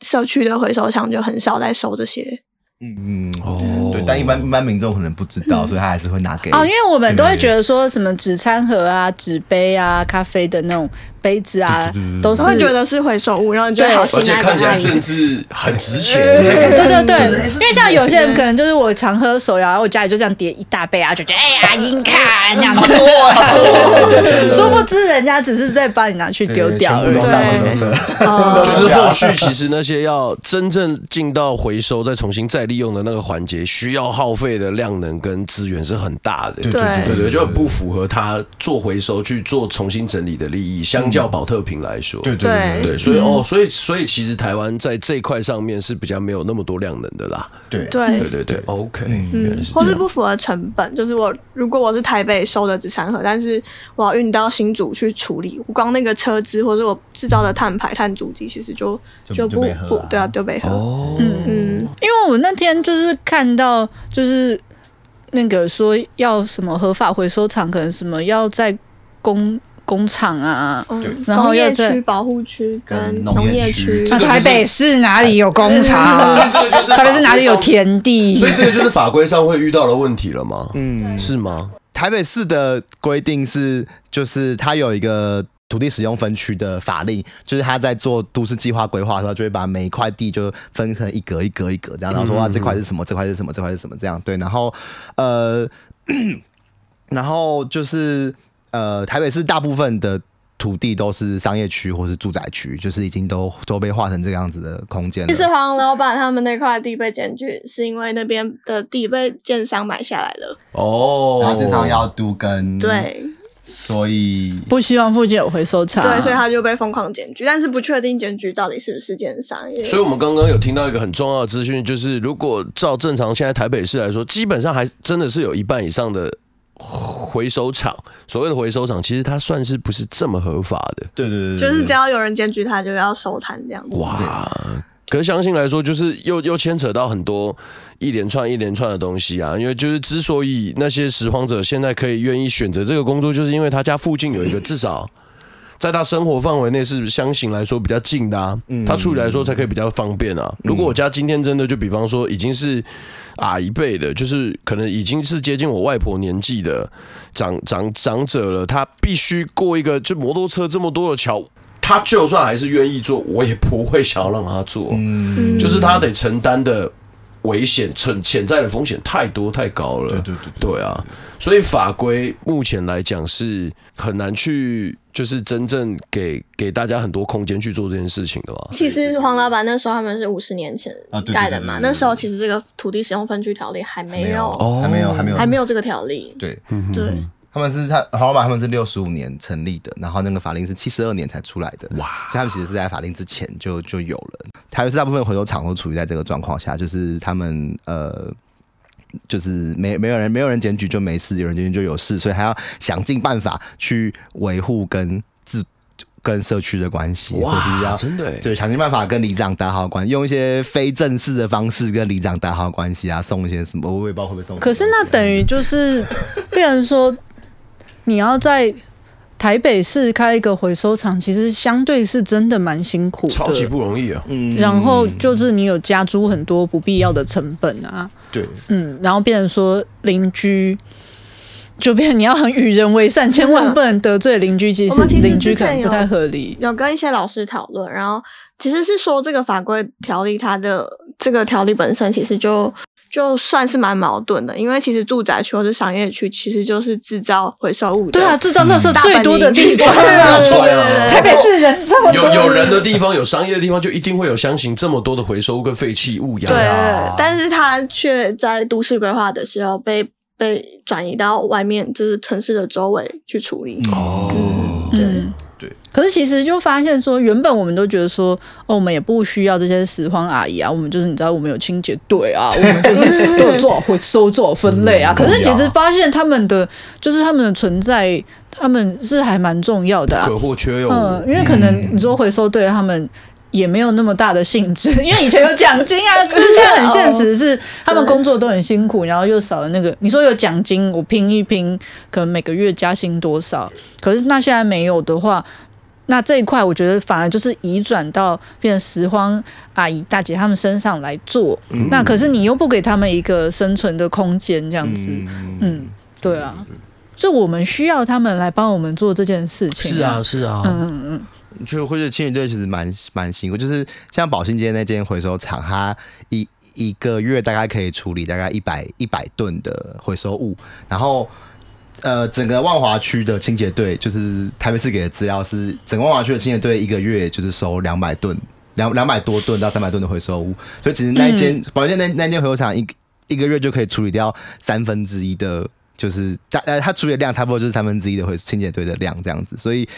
社区的回收厂就很少在收这些。嗯嗯哦，对，但一般一般民众可能不知道，所以他还是会拿给哦，因为我们都会觉得说什么纸餐盒啊、纸杯啊、咖啡的那种杯子啊，都是会觉得是回收物，然后就好心而且看起来甚至很值钱。对对 *laughs* 对，因为像有些人可能就是我常喝手摇，然后我家里就这样叠一大杯啊，就觉得哎呀，你看这样子，*laughs* *laughs* 殊不知人家只是在帮你拿去丢掉而已。对，就是后续其实那些要真正进到回收，再重新再利用的那个环节，需要耗费的量能跟资源是很大的。对对对对，就不符合他做回收去做重新整理的利益。相较保特瓶来说，对对对。对，所以哦，所以所以其实台湾在这一块上面是比较没有那么多量能的啦。对。对。对对对，OK，嗯，或是不符合成本，就是我如果我是台北收的纸餐盒，但是我要运到新竹去处理，我光那个车资或者我制造的碳排碳足迹，其实就就不不对啊，丢北河。嗯嗯，因为我那天就是看到就是那个说要什么合法回收厂，可能什么要在公。工厂啊，然后业区保护区跟农业区。那台北市哪里有工厂？台北市哪里有田地？所以这个就是法规上会遇到的问题了吗？嗯，是吗？台北市的规定是，就是它有一个土地使用分区的法令，就是他在做都市计划规划的时候，就会把每一块地就分成一格一格一格这样，然后说啊，这块是什么，这块是什么，这块是什么这样。对，然后呃，*clears throat* 然后就是。呃，台北市大部分的土地都是商业区或是住宅区，就是已经都都被划成这个样子的空间了。其实黄老板他们那块地被检举，是因为那边的地被建商买下来了。哦，然后建商要都跟，对，所以不希望附近有回收厂，对，所以他就被疯狂检举，但是不确定检举到底是不是建商。所以我们刚刚有听到一个很重要的资讯，就是如果照正常现在台北市来说，基本上还真的是有一半以上的。回收厂，所谓的回收厂，其实它算是不是这么合法的？对对对，就是只要有人检举，他就要收摊这样子。哇！可是相信来说，就是又又牵扯到很多一连串一连串的东西啊。因为就是之所以那些拾荒者现在可以愿意选择这个工作，就是因为他家附近有一个至少在他生活范围内是相形来说比较近的啊，他处理来说才可以比较方便啊。如果我家今天真的就比方说已经是。啊，一辈的，就是可能已经是接近我外婆年纪的长长长者了，他必须过一个就摩托车这么多的桥，他就算还是愿意做，我也不会想要让他做，嗯，就是他得承担的危险、存潜在的风险太多太高了，对对对，对啊，所以法规目前来讲是很难去。就是真正给给大家很多空间去做这件事情的吧。其实黄老板那时候他们是五十年前盖的嘛，那时候其实这个土地使用分区条例还没有，还没有，还没有，还没有这个条例。对，对，他们是他黄老板他们是六十五年成立的，然后那个法令是七十二年才出来的。哇，所以他们其实是在法令之前就就有了。台北市大部分回收厂都处于在这个状况下，就是他们呃。就是没没有人没有人检举就没事，有人检举就有事，所以还要想尽办法去维护跟自跟社区的关系，哇，或是要真的对想尽办法跟里长打好关系，用一些非正式的方式跟里长打好关系啊，送一些什么，我也不知道会不会送。可是那等于就是，变成说你要在。台北市开一个回收厂，其实相对是真的蛮辛苦的，超级不容易啊。嗯，然后就是你有加租很多不必要的成本啊。对，嗯，然后变成说邻居，就变成你要很与人为善，千万不能得罪邻居。其实邻居可能不太合理。有跟一些老师讨论，然后其实是说这个法规条例，它的这个条例本身其实就就算是蛮矛盾的，因为其实住宅区或是商业区其实就是制造回收物的，对啊，制造垃圾最多的地方。台北市人这么多，有有人的地方，有商业的地方，就一定会有相形这么多的回收物跟废弃物呀。对，但是它却在都市规划的时候被。被转移到外面，就是城市的周围去处理。哦，对。可是其实就发现说，原本我们都觉得说，哦，我们也不需要这些拾荒阿姨啊，我们就是你知道，我们有清洁队啊，*laughs* 我们就是都有做好回收、做好分类啊。*laughs* 可是其实发现他们的就是他们的存在，他们是还蛮重要的啊，可或缺用。嗯，因为可能你说回收队他们。也没有那么大的性质，*laughs* 因为以前有奖金啊，之前很现实，是他们工作都很辛苦，然后又少了那个。你说有奖金，我拼一拼，可能每个月加薪多少？可是那现在没有的话，那这一块我觉得反而就是移转到变成拾荒阿姨大姐他们身上来做。嗯、那可是你又不给他们一个生存的空间，这样子，嗯，嗯，对啊，所以我们需要他们来帮我们做这件事情。是啊，是啊，嗯嗯嗯。就或者清理队其实蛮蛮辛苦，就是像宝兴街那间回收厂，它一一个月大概可以处理大概一百一百吨的回收物，然后呃，整个万华区的清洁队，就是台北市给的资料是，整个万华区的清洁队一个月就是收两百吨，两两百多吨到三百吨的回收物，所以其实那一间保健那那间回收厂一一个月就可以处理掉三分之一的，就是大呃，它处理的量差不多就是三分之一的回清洁队的量这样子，所以。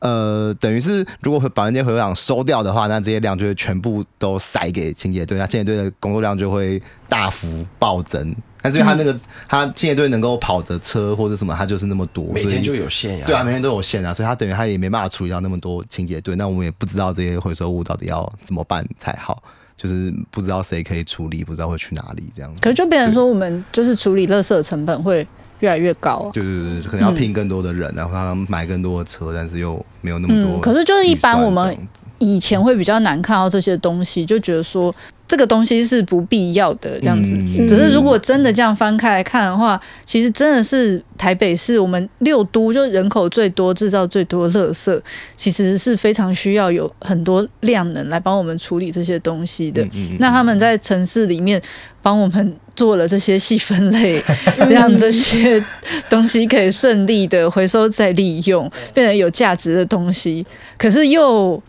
呃，等于是如果把那些回收厂收掉的话，那这些量就会全部都塞给清洁队，那清洁队的工作量就会大幅暴增。但是因为他那个、嗯、他清洁队能够跑的车或者什么，他就是那么多，每天就有限呀。对啊，每天都有限啊，所以他等于他也没办法处理到那么多清洁队。那我们也不知道这些回收物到底要怎么办才好，就是不知道谁可以处理，不知道会去哪里这样子。可是就变成说，我们就是处理垃圾的成本会。越来越高，对对对，可能要聘更多的人，嗯、然后他买更多的车，但是又没有那么多、嗯。可是就是一般我们以前会比较难看到这些东西，就觉得说这个东西是不必要的这样子。嗯、只是如果真的这样翻开来看的话，其实真的是台北市我们六都就人口最多、制造最多的垃圾，其实是非常需要有很多量能来帮我们处理这些东西的。嗯嗯嗯、那他们在城市里面帮我们。做了这些细分类，*laughs* 让这些东西可以顺利的回收再利用，变成有价值的东西。可是又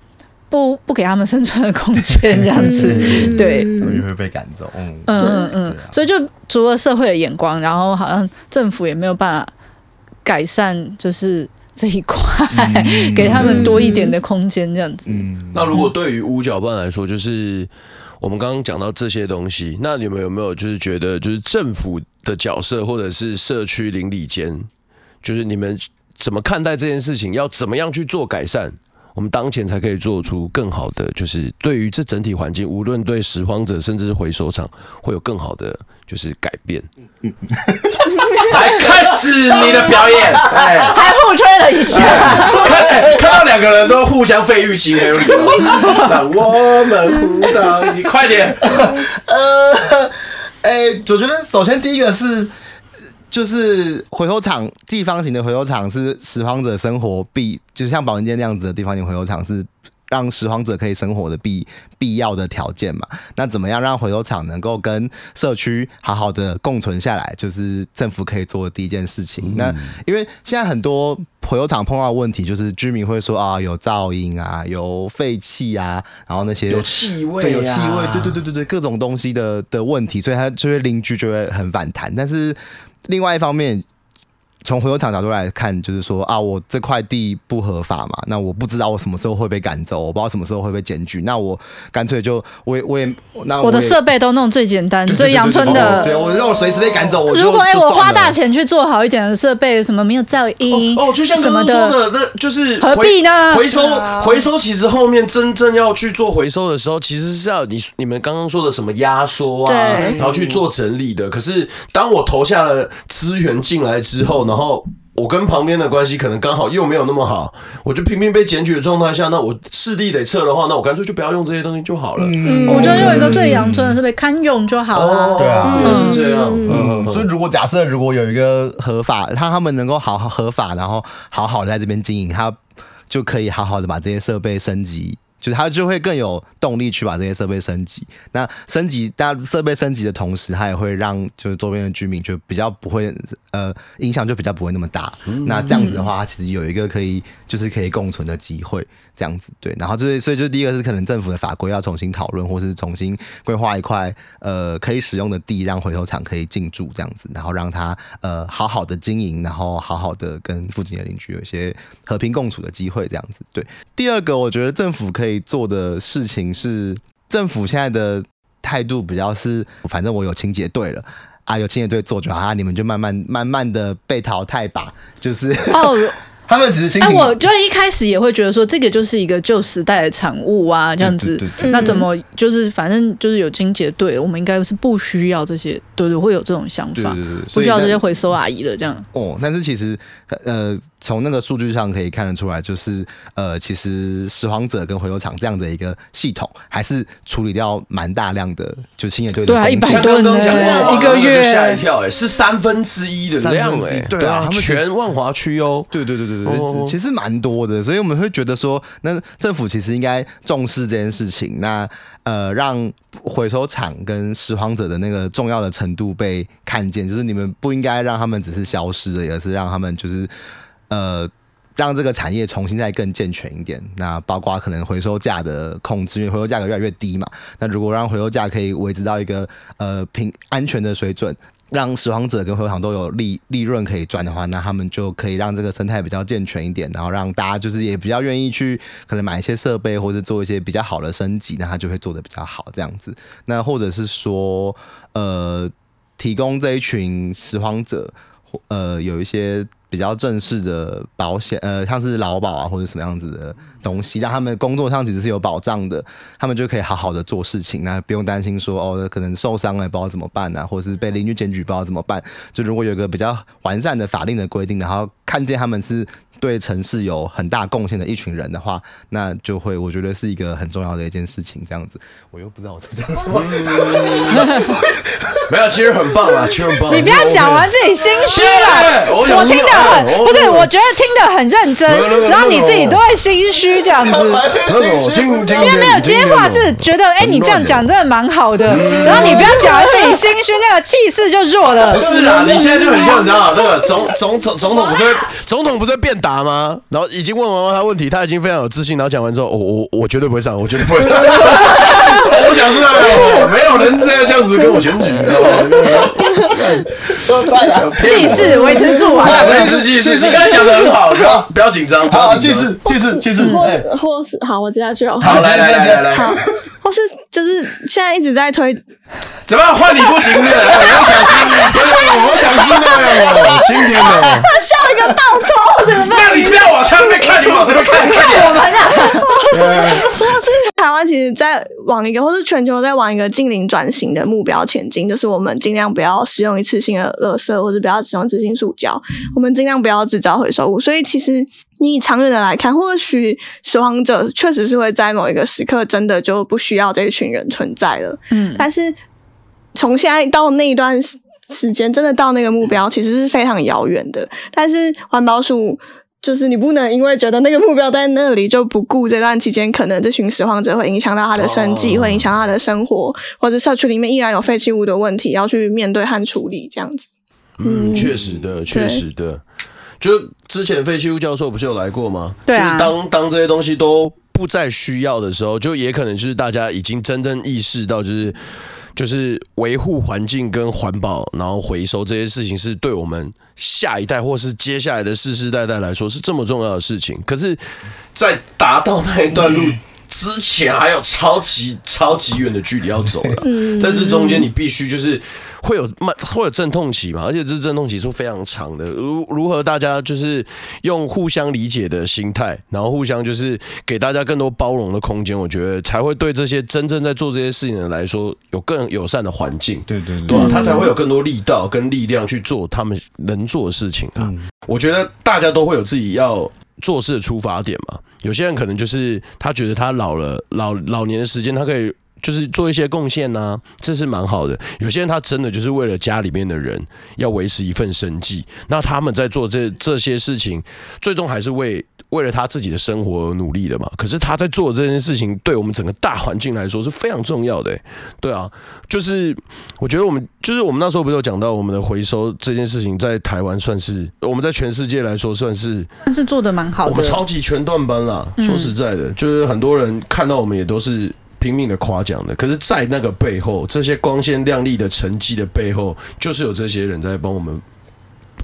不不给他们生存的空间，这样子，对，就会被赶走。嗯嗯嗯，所以就除了社会的眼光，然后好像政府也没有办法改善，就是这一块，给他们多一点的空间，这样子。那如果对于五角办来说，就是。我们刚刚讲到这些东西，那你们有没有就是觉得，就是政府的角色，或者是社区邻里间，就是你们怎么看待这件事情？要怎么样去做改善？我们当前才可以做出更好的，就是对于这整体环境，无论对拾荒者，甚至是回收厂，会有更好的就是改变。来开始你的表演，哎，*laughs* 还互吹了一下，看看到两个人都互相费玉清，没有理由。*laughs* 让我们互道，你快点。呃，哎、欸，我觉得首先第一个是。就是回收厂，地方型的回收厂是拾荒者生活必，就是像宝兴街那样子的地方型回收厂是让拾荒者可以生活的必必要的条件嘛。那怎么样让回收厂能够跟社区好好的共存下来，就是政府可以做的第一件事情。嗯、那因为现在很多回收厂碰到的问题，就是居民会说啊，有噪音啊，有废气啊，然后那些有气味、啊，对，有气味，对对对对对，各种东西的的问题，所以他就会邻居就会很反弹，但是。另外一方面，从回收厂角度来看，就是说啊，我这块地不合法嘛，那我不知道我什么时候会被赶走，我不知道什么时候会被检举，那我干脆就我也我也那我，我的设备都弄最简单、最阳春的，对，我让我随时被赶走。我如果哎，我花大钱去做好一点的设备，什么没有噪音哦，哦，就像刚刚说的，那就是何必呢？回收回收其实后面真正要去做回收的时候，其实是要你你们刚刚说的什么压缩啊，然后去做整理的。可是当我投下了资源进来之后，然后。我跟旁边的关系可能刚好又没有那么好，我就频频被检举的状态下，那我势力得撤的话，那我干脆就不要用这些东西就好了。嗯，我觉得有一个最阳春的是被堪用就好了。对啊，是这样。嗯，所以如果假设如果有一个合法，他他们能够好好合法，然后好好的在这边经营，他就可以好好的把这些设备升级。就是它就会更有动力去把这些设备升级。那升级，当设备升级的同时，他也会让就是周边的居民就比较不会呃影响就比较不会那么大。那这样子的话，它其实有一个可以就是可以共存的机会。这样子对，然后就是所以就第一个是可能政府的法规要重新讨论，或是重新规划一块呃可以使用的地，让回收厂可以进驻这样子，然后让它呃好好的经营，然后好好的跟附近的邻居有一些和平共处的机会这样子。对，第二个我觉得政府可以做的事情是，政府现在的态度比较是，反正我有清洁队了啊，有清洁队做就好啊，你们就慢慢慢慢的被淘汰吧，就是。他们其实，哎，我就一开始也会觉得说，这个就是一个旧时代的产物啊，这样子。对对对对，那怎么就是反正就是有清洁队，我们应该是不需要这些，对对，会有这种想法，不需要这些回收阿姨的这样。哦，但是其实，呃。从那个数据上可以看得出来，就是呃，其实拾荒者跟回收厂这样的一个系统，还是处理掉蛮大量的，就清洁队的。对啊，一百吨呢，一个月吓一跳，哎，是三分之一的量，哎，对啊，他们全万华区哦，对对对对对，其实蛮多的，所以我们会觉得说，那政府其实应该重视这件事情，那呃，让回收厂跟拾荒者的那个重要的程度被看见，就是你们不应该让他们只是消失了，而是让他们就是。呃，让这个产业重新再更健全一点。那包括可能回收价的控制，因为回收价格越来越低嘛。那如果让回收价可以维持到一个呃平安全的水准，让拾荒者跟回收厂都有利利润可以赚的话，那他们就可以让这个生态比较健全一点，然后让大家就是也比较愿意去可能买一些设备或者做一些比较好的升级，那他就会做得比较好这样子。那或者是说，呃，提供这一群拾荒者，呃，有一些。比较正式的保险，呃，像是劳保啊，或者什么样子的东西，让他们工作上其实是有保障的，他们就可以好好的做事情，那不用担心说哦，可能受伤了不知道怎么办啊，或者是被邻居检举不知道怎么办。就如果有一个比较完善的法令的规定，然后看见他们是。对城市有很大贡献的一群人的话，那就会我觉得是一个很重要的一件事情。这样子，我又不知道我在讲什么，*laughs* 没有，其实很棒啊，其实很棒。*laughs* 你不要讲完自己心虚了，我听得很不对，我觉得听得很认真，然后你自己都会心虚这样子。因为没有接话是觉得，哎，你这样讲真的蛮好的，然后你不要讲完自己心虚，那个气势就弱了。不是啊，你现在就很像你知道那个总总统总统不是 *laughs* 总统不是变打吗？然后已经问完他问题，他已经非常有自信。然后讲完之后，我我我绝对不会上，我绝对不会上。*laughs* 我想知道，没有人这样这样子跟我选举，知道吗？气势维持住啊！气势气势，你刚才讲的很好，不要不要紧张。好，气势气势气势。或或是好，我接下去哦。好，来来来来。好，或是就是现在一直在推。怎么换你不行的？我想听，我想听的，今天的。他笑一个倒抽，怎么办？那你不要往他那边看，你往这边看，看我们啊。或是台湾其实在往一个，或是全球在往一个近零转型的目标前进，就是我们尽量不要使用一次性的垃圾，或者不要使用一次性塑胶，我们尽量不要制造回收物。所以其实你以长远的来看，或许拾荒者确实是会在某一个时刻真的就不需要这一群人存在了。嗯，但是。从现在到那一段时间，真的到那个目标，其实是非常遥远的。但是环保署就是你不能因为觉得那个目标在那里，就不顾这段期间可能这群拾荒者会影响到他的生计，会影响他的生活，或者社区里面依然有废弃物的问题要去面对和处理，这样子。嗯，确实的，确实的。就之前废弃物教授不是有来过吗？对啊。当当这些东西都不再需要的时候，就也可能就是大家已经真正意识到，就是。就是维护环境跟环保，然后回收这些事情，是对我们下一代或是接下来的世世代代来说是这么重要的事情。可是，在达到那一段路之前，还有超级超级远的距离要走的。在这中间，你必须就是。会有慢会有阵痛期嘛，而且这阵痛期是非常长的。如如何大家就是用互相理解的心态，然后互相就是给大家更多包容的空间，我觉得才会对这些真正在做这些事情的人来说有更友善的环境。对对对，他才会有更多力道跟力量去做他们能做的事情啊。嗯、我觉得大家都会有自己要做事的出发点嘛。有些人可能就是他觉得他老了，老老年的时间他可以。就是做一些贡献呐，这是蛮好的。有些人他真的就是为了家里面的人要维持一份生计，那他们在做这这些事情，最终还是为为了他自己的生活而努力的嘛。可是他在做这件事情，对我们整个大环境来说是非常重要的。对啊，就是我觉得我们就是我们那时候不是有讲到我们的回收这件事情，在台湾算是我们在全世界来说算是，但是做的蛮好的，我们超级全段班啦。说实在的，就是很多人看到我们也都是。拼命的夸奖的，可是，在那个背后，这些光鲜亮丽的成绩的背后，就是有这些人在帮我们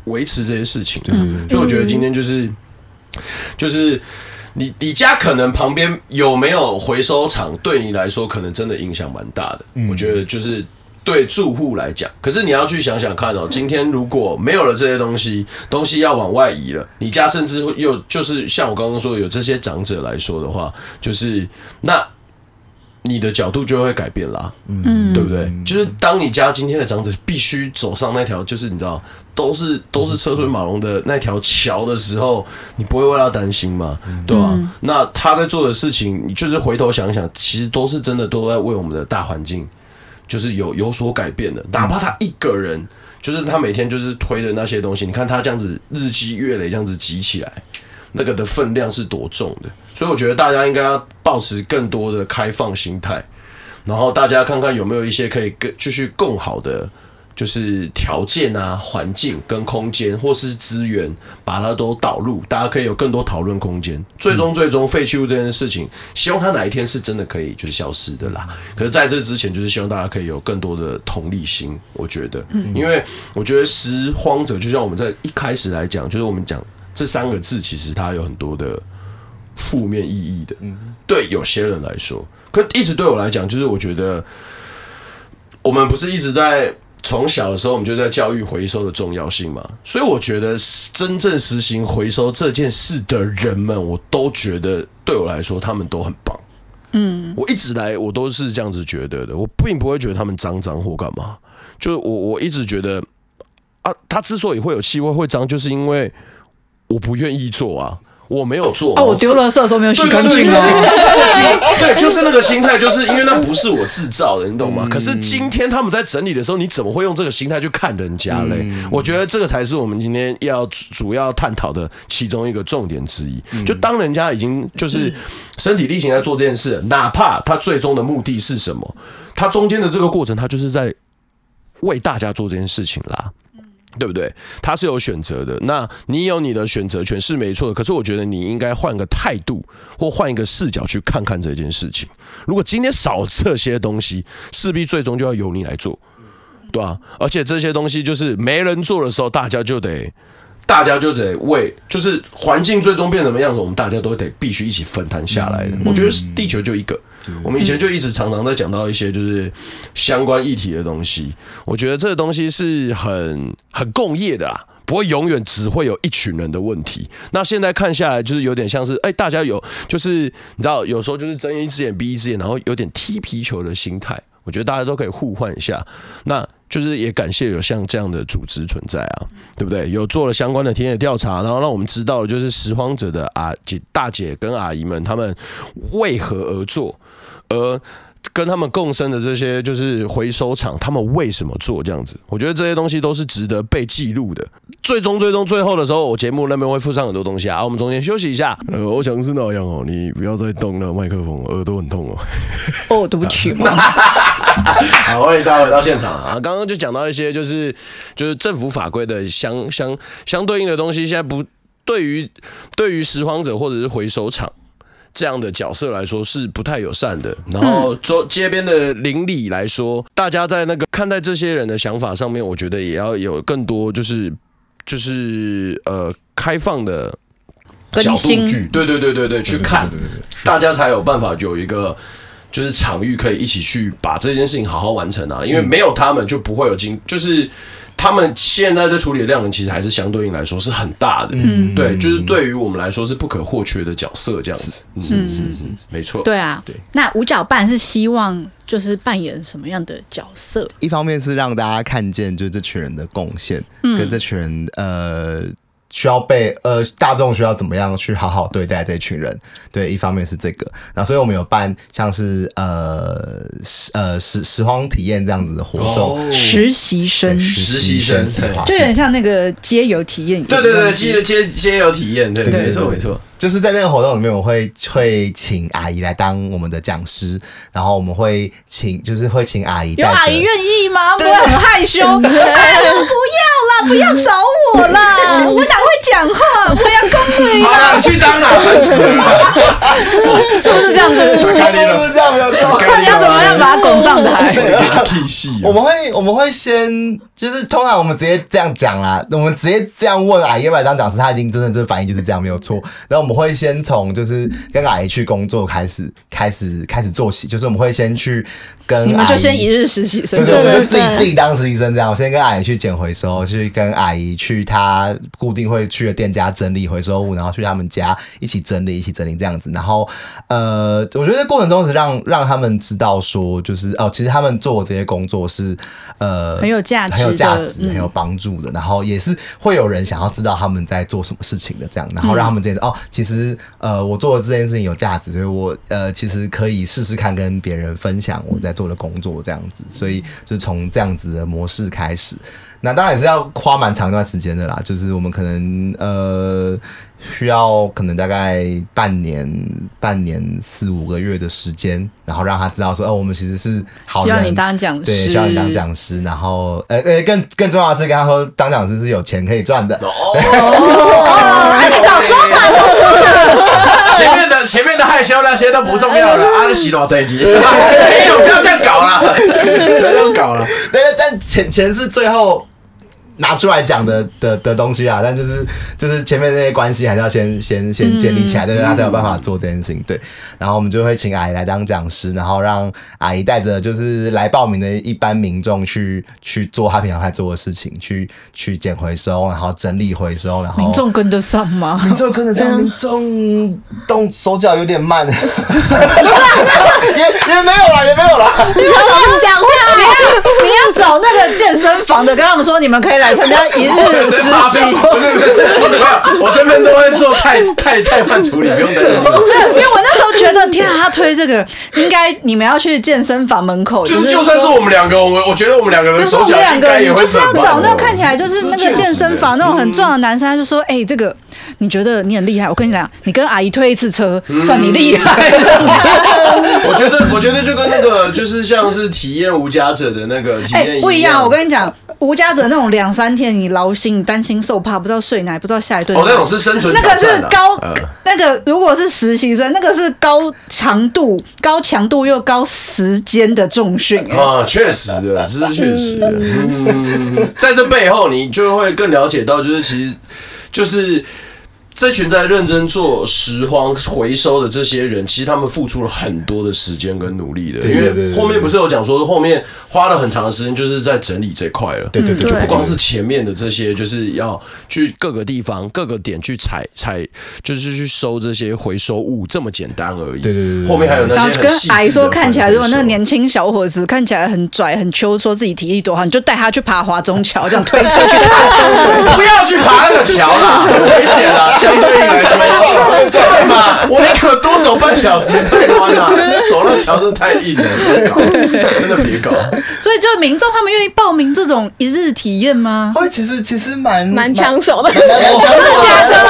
维持这些事情。嗯，所以我觉得今天就是，就是你你家可能旁边有没有回收厂，对你来说可能真的影响蛮大的。我觉得就是对住户来讲，可是你要去想想看哦，今天如果没有了这些东西，东西要往外移了，你家甚至又就是像我刚刚说的，有这些长者来说的话，就是那。你的角度就会改变啦，嗯，对不对？就是当你家今天的长子必须走上那条，就是你知道，都是都是车水马龙的那条桥的时候，你不会为他担心吗？对吧？那他在做的事情，你就是回头想想，其实都是真的都在为我们的大环境，就是有有所改变的。哪怕他一个人，就是他每天就是推的那些东西，你看他这样子日积月累，这样子积起来。那个的分量是多重的，所以我觉得大家应该要保持更多的开放心态，然后大家看看有没有一些可以更继续更好的，就是条件啊、环境跟空间或是资源，把它都导入，大家可以有更多讨论空间。最终，最终废弃物这件事情，希望它哪一天是真的可以就是消失的啦。可是在这之前，就是希望大家可以有更多的同理心。我觉得，嗯因为我觉得拾荒者就像我们在一开始来讲，就是我们讲。这三个字其实它有很多的负面意义的，嗯，对有些人来说，可一直对我来讲，就是我觉得我们不是一直在从小的时候我们就在教育回收的重要性嘛，所以我觉得真正实行回收这件事的人们，我都觉得对我来说他们都很棒，嗯，我一直来我都是这样子觉得的，我并不会觉得他们脏脏或干嘛，就是我我一直觉得啊，他之所以会有气味会脏，就是因为。我不愿意做啊，我没有做啊，我丢垃圾的时候没有洗干净啊。对，就是那个心态，就是因为那不是我制造的，你懂吗？可是今天他们在整理的时候，你怎么会用这个心态去看人家嘞？我觉得这个才是我们今天要主要探讨的其中一个重点之一。就当人家已经就是身体力行在做这件事，哪怕他最终的目的是什么，他中间的这个过程，他就是在为大家做这件事情啦。对不对？他是有选择的，那你有你的选择权是没错的。可是我觉得你应该换个态度，或换一个视角去看看这件事情。如果今天少这些东西，势必最终就要由你来做，对吧？而且这些东西就是没人做的时候，大家就得。大家就得为，就是环境最终变什么样子，我们大家都得必须一起分摊下来的。我觉得地球就一个，我们以前就一直常常在讲到一些就是相关议题的东西。我觉得这个东西是很很共业的啦，不会永远只会有一群人的问题。那现在看下来，就是有点像是，哎，大家有就是你知道，有时候就是睁一只眼闭一只眼，然后有点踢皮球的心态。我觉得大家都可以互换一下，那就是也感谢有像这样的组织存在啊，对不对？有做了相关的田野调查，然后让我们知道，就是拾荒者的阿姐、大姐跟阿姨们，他们为何而做，而。跟他们共生的这些就是回收厂，他们为什么做这样子？我觉得这些东西都是值得被记录的。最终，最终，最后的时候，我节目那边会附上很多东西啊。我们中间休息一下。呃，我想是那样哦，你不要再动那个麦克风，耳朵很痛哦。哦，对不起。*laughs* 好，欢迎大家回到现场啊。刚刚就讲到一些就是就是政府法规的相相相对应的东西，现在不对于对于拾荒者或者是回收厂。这样的角色来说是不太友善的。然后，周街边的邻里来说，大家在那个看待这些人的想法上面，我觉得也要有更多就是就是呃开放的角度去，对对对对对，去看，大家才有办法有一个。就是场域可以一起去把这件事情好好完成啊，因为没有他们就不会有今，就是。他们现在在处理的量能，其实还是相对应来说是很大的。嗯，对，就是对于我们来说是不可或缺的角色，这样子。嗯嗯嗯，没错。对啊，对。那五角半是希望就是扮演什么样的角色？一方面是让大家看见，就这群人的贡献，跟这群人呃。需要被呃大众需要怎么样去好好对待这群人？对，一方面是这个，那所以我们有办像是呃呃拾拾荒体验这样子的活动，实习生。实习生就有点像那个街游体验，对对对，街街街游体验，对，没错没错。就是在那个活动里面，我会会请阿姨来当我们的讲师，然后我们会请，就是会请阿姨。有阿姨愿意吗？不会很害羞。哎，不要啦，不要找我啦，我哪会讲话？我要恭维。*laughs* 好了，去当啦，烦死了。是不是这样子？是不是这样？没有错。看你要怎么样把他拱上台。*laughs* 我们会我们会先，就是通常我们直接这样讲啦，我们直接这样问阿姨要不要当讲师，他一定真的这个反应就是这样，没有错。然后。我们会先从就是跟阿姨去工作开始，开始开始做起，就是我们会先去跟你们就先一日实习生，对对对，自己自己当实习生这样。我先跟阿姨去捡回收，去跟阿姨去她固定会去的店家整理回收物，然后去他们家一起整理，一起整理这样子。然后呃，我觉得过程中是让让他们知道说，就是哦，其实他们做这些工作是呃很有价值、很有价值、很有帮助的。然后也是会有人想要知道他们在做什么事情的这样，然后让他们这样哦。其实，呃，我做的这件事情有价值，所以我呃，其实可以试试看跟别人分享我在做的工作这样子，所以就从这样子的模式开始。那当然也是要花蛮长一段时间的啦，就是我们可能呃。需要可能大概半年、半年四五个月的时间，然后让他知道说，哦，我们其实是好人，希望你当讲师，对，需要你当讲师，然后，呃呃，更更重要的是跟他说，当讲师是有钱可以赚的。哦，你早说嘛，早说嘛。前面的前面的害羞那些都不重要了，阿里西诺这一集，*laughs* 没有，不要这样搞了，*laughs* 不要这样搞了。但但钱钱是最后。拿出来讲的的的东西啊，但就是就是前面那些关系还是要先先先建立起来，对，他才有办法做这件事情。对，然后我们就会请阿姨来当讲师，然后让阿姨带着就是来报名的一般民众去去做他平常在做的事情，去去捡回收，然后整理回收，然后民众跟得上吗？民众跟得上，民众动手脚有点慢，*laughs* 也也没有了，也没有了。你不要乱讲话，你要找那个健身房的，跟他们说你们可以来。来参加一日实习，不是不是，我这边都会做太太太慢处理，不用担心。因为我那时候觉得，天啊，他推这个，应该你们要去健身房门口，就是就算是我们两个，我我觉得我们两个人手脚应该也会是要找那个看起来就是那个健身房那种很壮的男生，他就说，哎，这个你觉得你很厉害？我跟你讲，你跟阿姨推一次车，算你厉害。*laughs* 我觉得，我觉得就跟那个就是像是体验无家者的那个体验不一样。我跟你讲。无家者那种两三天你劳心，你担心受怕，不知道睡哪，不知道下一顿。哦，那种是生存、啊。那个是高，呃、那个如果是实习生，那个是高强度、高强度又高时间的重训。啊，确实的，这是确实的。嗯，在这背后，你就会更了解到，就是其实就是。这群在认真做拾荒回收的这些人，其实他们付出了很多的时间跟努力的。因为后面不是有讲说，后面花了很长的时间，就是在整理这块了。对对对，就不光是前面的这些，就是要去各个地方、各个点去采采，就是去收这些回收物，这么简单而已。对对对，后面还有那些。跟阿姨说，看起来如果那个年轻小伙子看起来很拽、很秋，说自己体力多好，你就带他去爬华中桥，这样推车去爬。*laughs* 不要去爬那个桥啦，很危险啦。相对应来说，对嘛？我宁可多走半小时，太宽了。走那桥真的太硬了，别搞，真的别搞。所以，就民众他们愿意报名这种一日体验吗？会，其实其实蛮蛮抢手的，蛮抢手的。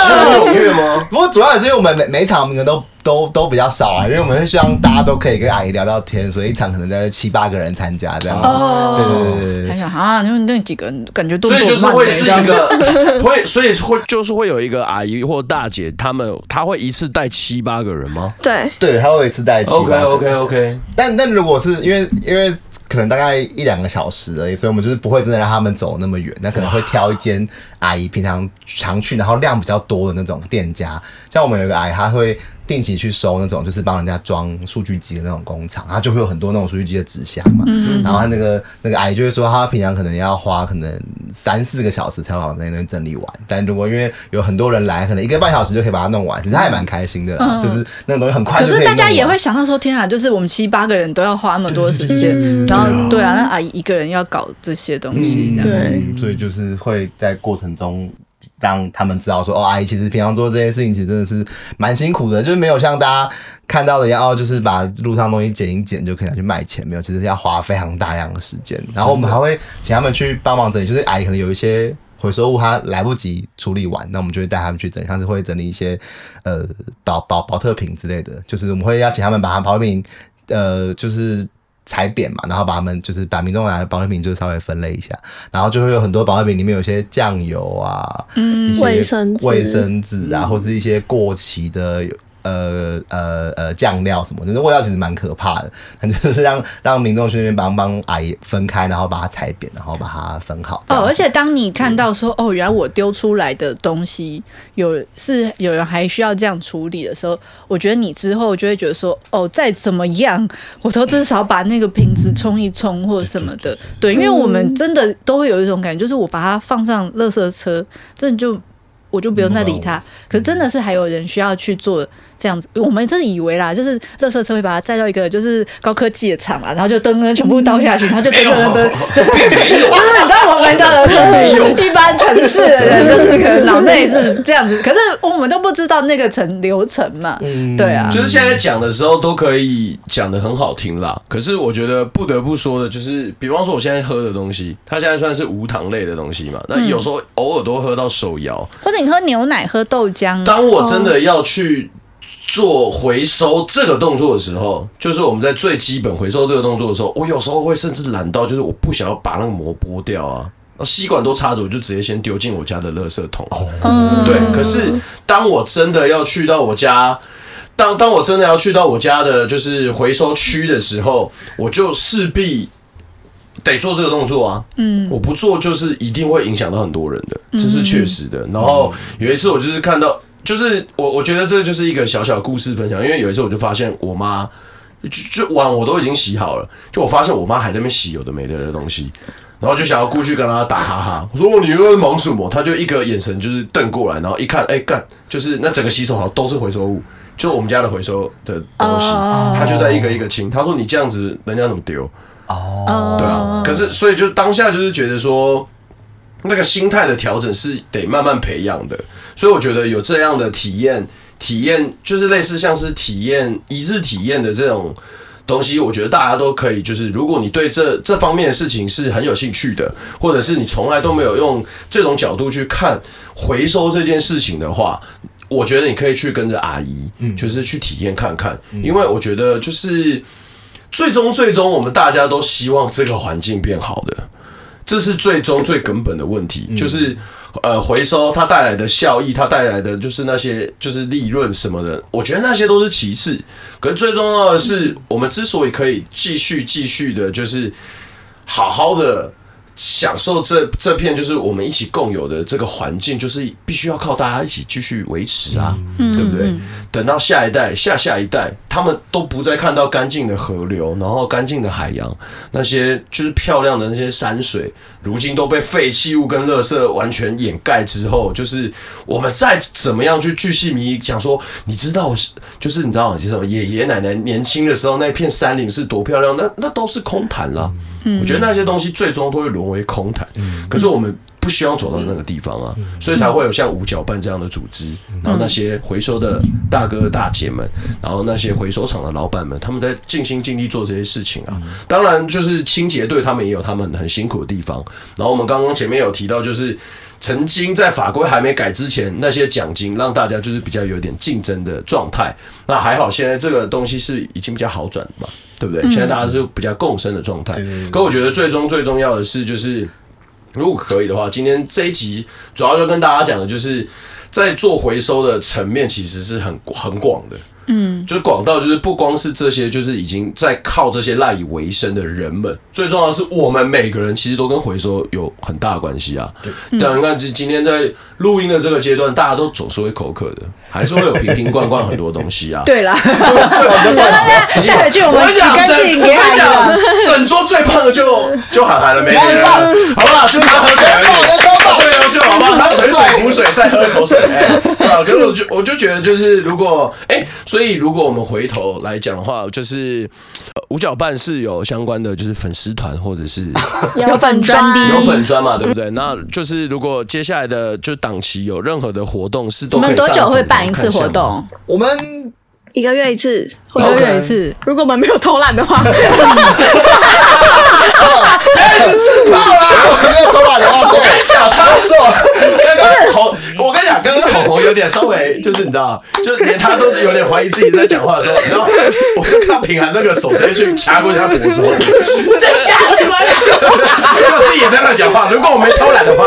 很踊跃吗？不过主要也是因为我们每每场名额都。都都比较少啊，因为我们是希望大家都可以跟阿姨聊聊天，所以一场可能在七八个人参加这样子。哦，对对对对。还想啊，因为那几个人感觉都所以就是会是一个 *laughs* 会，所以会 *laughs* 就是会有一个阿姨或大姐，他们他会一次带七八个人吗？对对，他会一次带七八个人。OK OK OK。但但如果是因为因为。可能大概一两个小时而已，所以我们就是不会真的让他们走那么远。那可能会挑一间阿姨平常常去，然后量比较多的那种店家。像我们有个阿姨，她会定期去收那种就是帮人家装数据机的那种工厂，然后就会有很多那种数据机的纸箱嘛。嗯、然后他那个那个阿姨就会说，他平常可能要花可能三四个小时才把那边整理完，但如果因为有很多人来，可能一个半小时就可以把它弄完，其实他也蛮开心的啦，嗯、就是那个东西很快就可。可是大家也会想到说，天啊，就是我们七八个人都要花那么多时间，嗯、*laughs* 然后对啊，那阿姨一个人要搞这些东西，嗯、对、嗯，所以就是会在过程中。让他们知道说哦，阿姨其实平常做这些事情其实真的是蛮辛苦的，就是没有像大家看到的一样哦，就是把路上东西捡一捡就可以拿去卖钱，没有，其实要花非常大量的时间。然后我们还会请他们去帮忙整理，就是阿姨可能有一些回收物她来不及处理完，那我们就会带他们去整理，像是会整理一些呃保保保特瓶之类的，就是我们会邀请他们把它保特瓶呃就是。踩扁嘛，然后把他们就是把民众拿的保健品就稍微分类一下，然后就会有很多保健品里面有些酱油啊，嗯，卫生卫生纸啊，嗯、或是一些过期的。呃呃呃，酱料什么的，那味道其实蛮可怕的。*laughs* 反正就是让让民众去那边帮帮阿姨分开，然后把它踩扁，然后把它分好。哦，而且当你看到说，嗯、哦，原来我丢出来的东西有是有人还需要这样处理的时候，我觉得你之后就会觉得说，哦，再怎么样，我都至少把那个瓶子冲一冲或者什么的。对，因为我们真的都会有一种感觉，就是我把它放上垃圾车，真的就我就不用再理它。可是真的是还有人需要去做。这样子，我们真的以为啦，就是垃圾车会把它载到一个就是高科技的厂嘛，然后就噔噔全部倒下去，然后就噔噔噔噔，就是你知道我们的一般城市的人 *laughs* 就是可能脑内是这样子，可是我们都不知道那个程流程嘛，对啊，就是现在讲的时候都可以讲的很好听啦，可是我觉得不得不说的就是，比方说我现在喝的东西，它现在算是无糖类的东西嘛，那有时候偶尔都喝到手摇，或者你喝牛奶、喝豆浆，当我真的要去。做回收这个动作的时候，就是我们在最基本回收这个动作的时候，我有时候会甚至懒到，就是我不想要把那个膜剥掉啊，吸管都插着，我就直接先丢进我家的垃圾桶。哦，对。可是当我真的要去到我家，当当我真的要去到我家的就是回收区的时候，我就势必得做这个动作啊。嗯，我不做就是一定会影响到很多人的，这是确实的。然后有一次我就是看到。就是我，我觉得这就是一个小小故事分享。因为有一次我就发现我妈，就就碗我都已经洗好了，就我发现我妈还在那边洗有的没的的东西，然后就想要过去跟她打哈哈。我说你又在忙什么？她就一个眼神就是瞪过来，然后一看，哎干，就是那整个洗手槽都是回收物，就是我们家的回收的东西，她就在一个一个清。她说你这样子人家怎么丢？哦，对啊。可是所以就当下就是觉得说，那个心态的调整是得慢慢培养的。所以我觉得有这样的体验，体验就是类似像是体验一日体验的这种东西，我觉得大家都可以。就是如果你对这这方面的事情是很有兴趣的，或者是你从来都没有用这种角度去看回收这件事情的话，我觉得你可以去跟着阿姨，就是去体验看看。因为我觉得就是最终最终我们大家都希望这个环境变好的，这是最终最根本的问题，就是。呃，回收它带来的效益，它带来的就是那些就是利润什么的，我觉得那些都是其次。可是最重要的是，我们之所以可以继续继续的，就是好好的。享受这这片就是我们一起共有的这个环境，就是必须要靠大家一起继续维持啊，嗯、对不对？等到下一代、下下一代，他们都不再看到干净的河流，然后干净的海洋，那些就是漂亮的那些山水，如今都被废弃物跟垃圾完全掩盖之后，就是我们再怎么样去巨细靡遗讲说，你知道，就是你知道，就是爷爷奶奶年轻的时候那片山林是多漂亮，那那都是空谈了。我觉得那些东西最终都会沦为空谈，可是我们不希望走到那个地方啊，所以才会有像五角办这样的组织，然后那些回收的大哥大姐们，然后那些回收厂的老板们，他们在尽心尽力做这些事情啊。当然，就是清洁队他们也有他们很辛苦的地方。然后我们刚刚前面有提到，就是曾经在法规还没改之前，那些奖金让大家就是比较有点竞争的状态。那还好，现在这个东西是已经比较好转了嘛。对不对？现在大家是比较共生的状态。可我觉得最终最重要的是，就是如果可以的话，今天这一集主要就跟大家讲的就是，在做回收的层面其实是很很广的。嗯，就是广到就是不光是这些，就是已经在靠这些赖以为生的人们，最重要的是我们每个人其实都跟回收有很大的关系啊。对，但你看今今天在录音的这个阶段，大家都总是会口渴的，还是会有瓶瓶罐罐很多东西啊。*laughs* 对啦，带回去我们洗干净给海的。整桌最胖的就就喊喊了没人，好不好？就他喝水而已，最优秀好不好？他水水补水，再喝一口水。哎，啊，可是我就我就觉得就是如果哎，所以如果我们回头来讲的话，就是五角半是有相关的就是粉丝团或者是 *laughs* 有粉专有粉专嘛，对不对？那就是如果接下来的就档期有任何的活动是都我们多久会办一次活动？我们。一个月一次，一个月一次。如果我们没有偷懒的话，*laughs* *laughs* 开始吃炮了。没有偷懒的话，对，假操作。刚刚好，我跟你讲，刚刚口红有点稍微，就是你知道，就是连他都有点怀疑自己在讲话的时候，然后我看平涵那个手直接去掐过他脖子，*laughs* 在掐什么呀？*laughs* 就自己也在那讲话。如果我没偷懒的话，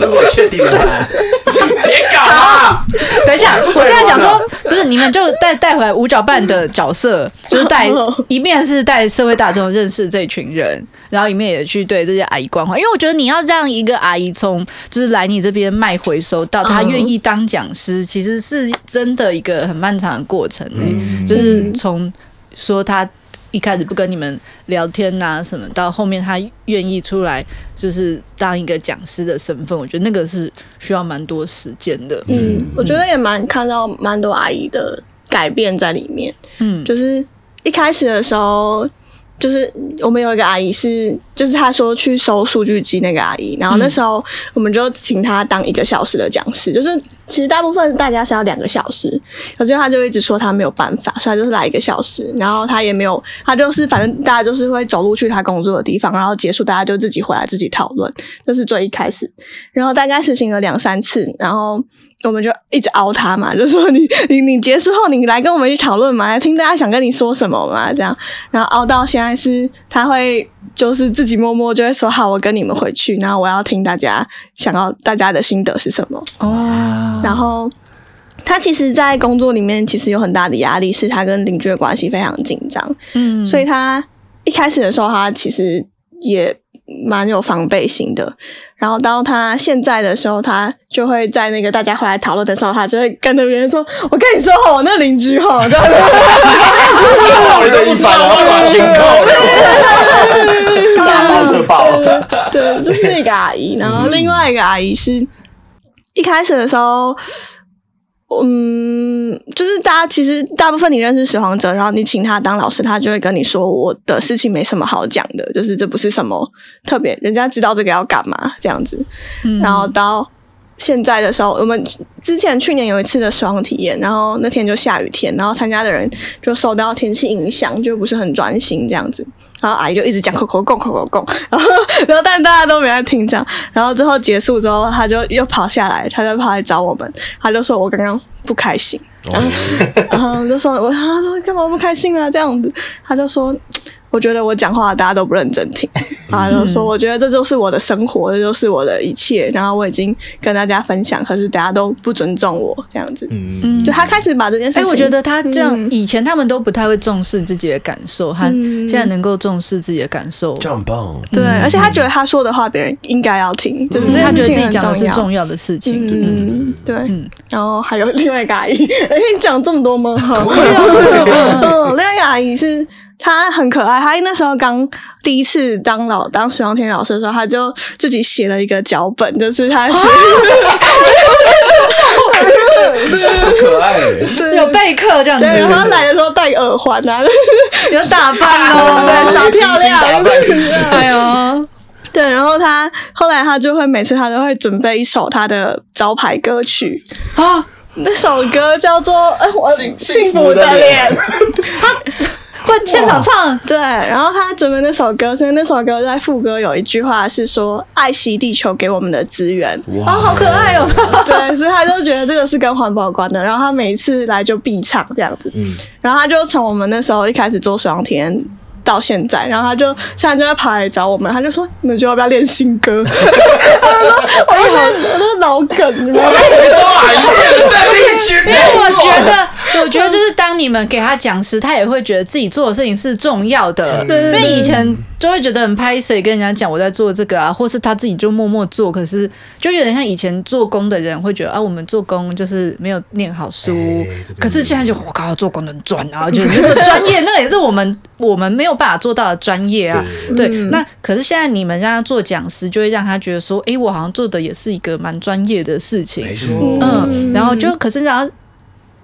如果确定的话，别搞啊！等一下，我在讲说，不是你。你们就带带回来五角半的角色，就是带一面是带社会大众认识这群人，然后里面也去对这些阿姨关怀。因为我觉得你要让一个阿姨从就是来你这边卖回收到她愿意当讲师，其实是真的一个很漫长的过程，欸。就是从说她。一开始不跟你们聊天呐、啊、什么，到后面她愿意出来，就是当一个讲师的身份，我觉得那个是需要蛮多时间的。嗯，我觉得也蛮看到蛮多阿姨的改变在里面。嗯，就是一开始的时候。就是我们有一个阿姨是，就是她说去收数据机那个阿姨，然后那时候我们就请她当一个小时的讲师。就是其实大部分大家是要两个小时，可是她就一直说她没有办法，所以她就是来一个小时。然后她也没有，她就是反正大家就是会走路去她工作的地方，然后结束大家就自己回来自己讨论，这是最一开始。然后大概实行了两三次，然后。我们就一直熬他嘛，*laughs* 就说你你你结束后你来跟我们一起讨论嘛，来听大家想跟你说什么嘛，这样，然后熬到现在是他会就是自己默默就会说好，我跟你们回去，然后我要听大家想要大家的心得是什么。哦，然后他其实，在工作里面其实有很大的压力，是他跟邻居的关系非常紧张，嗯，所以他一开始的时候他其实也蛮有防备心的。然后到他现在的时候，他就会在那个大家回来讨论的时候，他就会跟着别人说：“我跟你说我，那邻居哈，这样子。”你都不知道我把心扣，大爆特爆。对，这是一个阿姨，然后另外一个阿姨是一开始的时候。嗯，就是大家其实大部分你认识拾荒者，然后你请他当老师，他就会跟你说，我的事情没什么好讲的，就是这不是什么特别，人家知道这个要干嘛这样子。嗯，然后到现在的时候，我们之前去年有一次的拾荒体验，然后那天就下雨天，然后参加的人就受到天气影响，就不是很专心这样子。然后阿姨就一直讲口口供口口供，然后然后但是大家都没在听这样，然后最后结束之后，他就又跑下来，他就跑来找我们，他就说我刚刚不开心，然后然后就说我他说干嘛不开心啊这样子，他就说。我觉得我讲话大家都不认真听，啊，就说我觉得这就是我的生活，这就是我的一切，然后我已经跟大家分享，可是大家都不尊重我这样子，嗯，就他开始把这件事情，哎，我觉得他这样以前他们都不太会重视自己的感受，他现在能够重视自己的感受，这样很棒，对，而且他觉得他说的话别人应该要听，就是他觉得自己讲的是重要。的事情，嗯，对，然后还有另外一个阿姨，*laughs* 哎，你讲这么多吗？*laughs* *laughs* 嗯，另外一个阿姨是。他很可爱，他那时候刚第一次当老当徐阳天老师的时候，他就自己写了一个脚本，就是他写，好可爱，有备课这样子。对，然后他来的时候戴耳环啊，有打扮哦，对，耍漂亮，哎呦，对，然后他后来他就会每次他都会准备一首他的招牌歌曲。啊，那首歌叫做《哎我幸福的脸》，*laughs* 他。会现场唱，对，然后他准备那首歌，所以那首歌在副歌有一句话是说“爱惜地球给我们的资源”，哇，好可爱哦。*laughs* 对，所以他就觉得这个是跟环保有关的，然后他每一次来就必唱这样子，嗯，然后他就从我们那时候一开始做水上田到现在，然后他就现在就在跑来找我们，他就说：“你们就要不要练新歌？” *laughs* 他就说：“我都我都脑梗，你们没说啊，一切的邓丽君。”因为我觉得 *laughs* 我觉得就是当你们给他讲时，他也会觉得自己做的事情是重要的。因为以前就会觉得很拍谢跟人家讲我在做这个啊，或是他自己就默默做，可是就有点像以前做工的人会觉得啊，我们做工就是没有念好书。可是现在就我靠，做工能赚啊，*laughs* 就是专业，那个也是我们我们没有办法做到的专业啊。对，那可是现在你们让他做讲师，就会让他觉得说，哎，我好像做的也是一个蛮专业的事情。没错，嗯，然后就可是然后。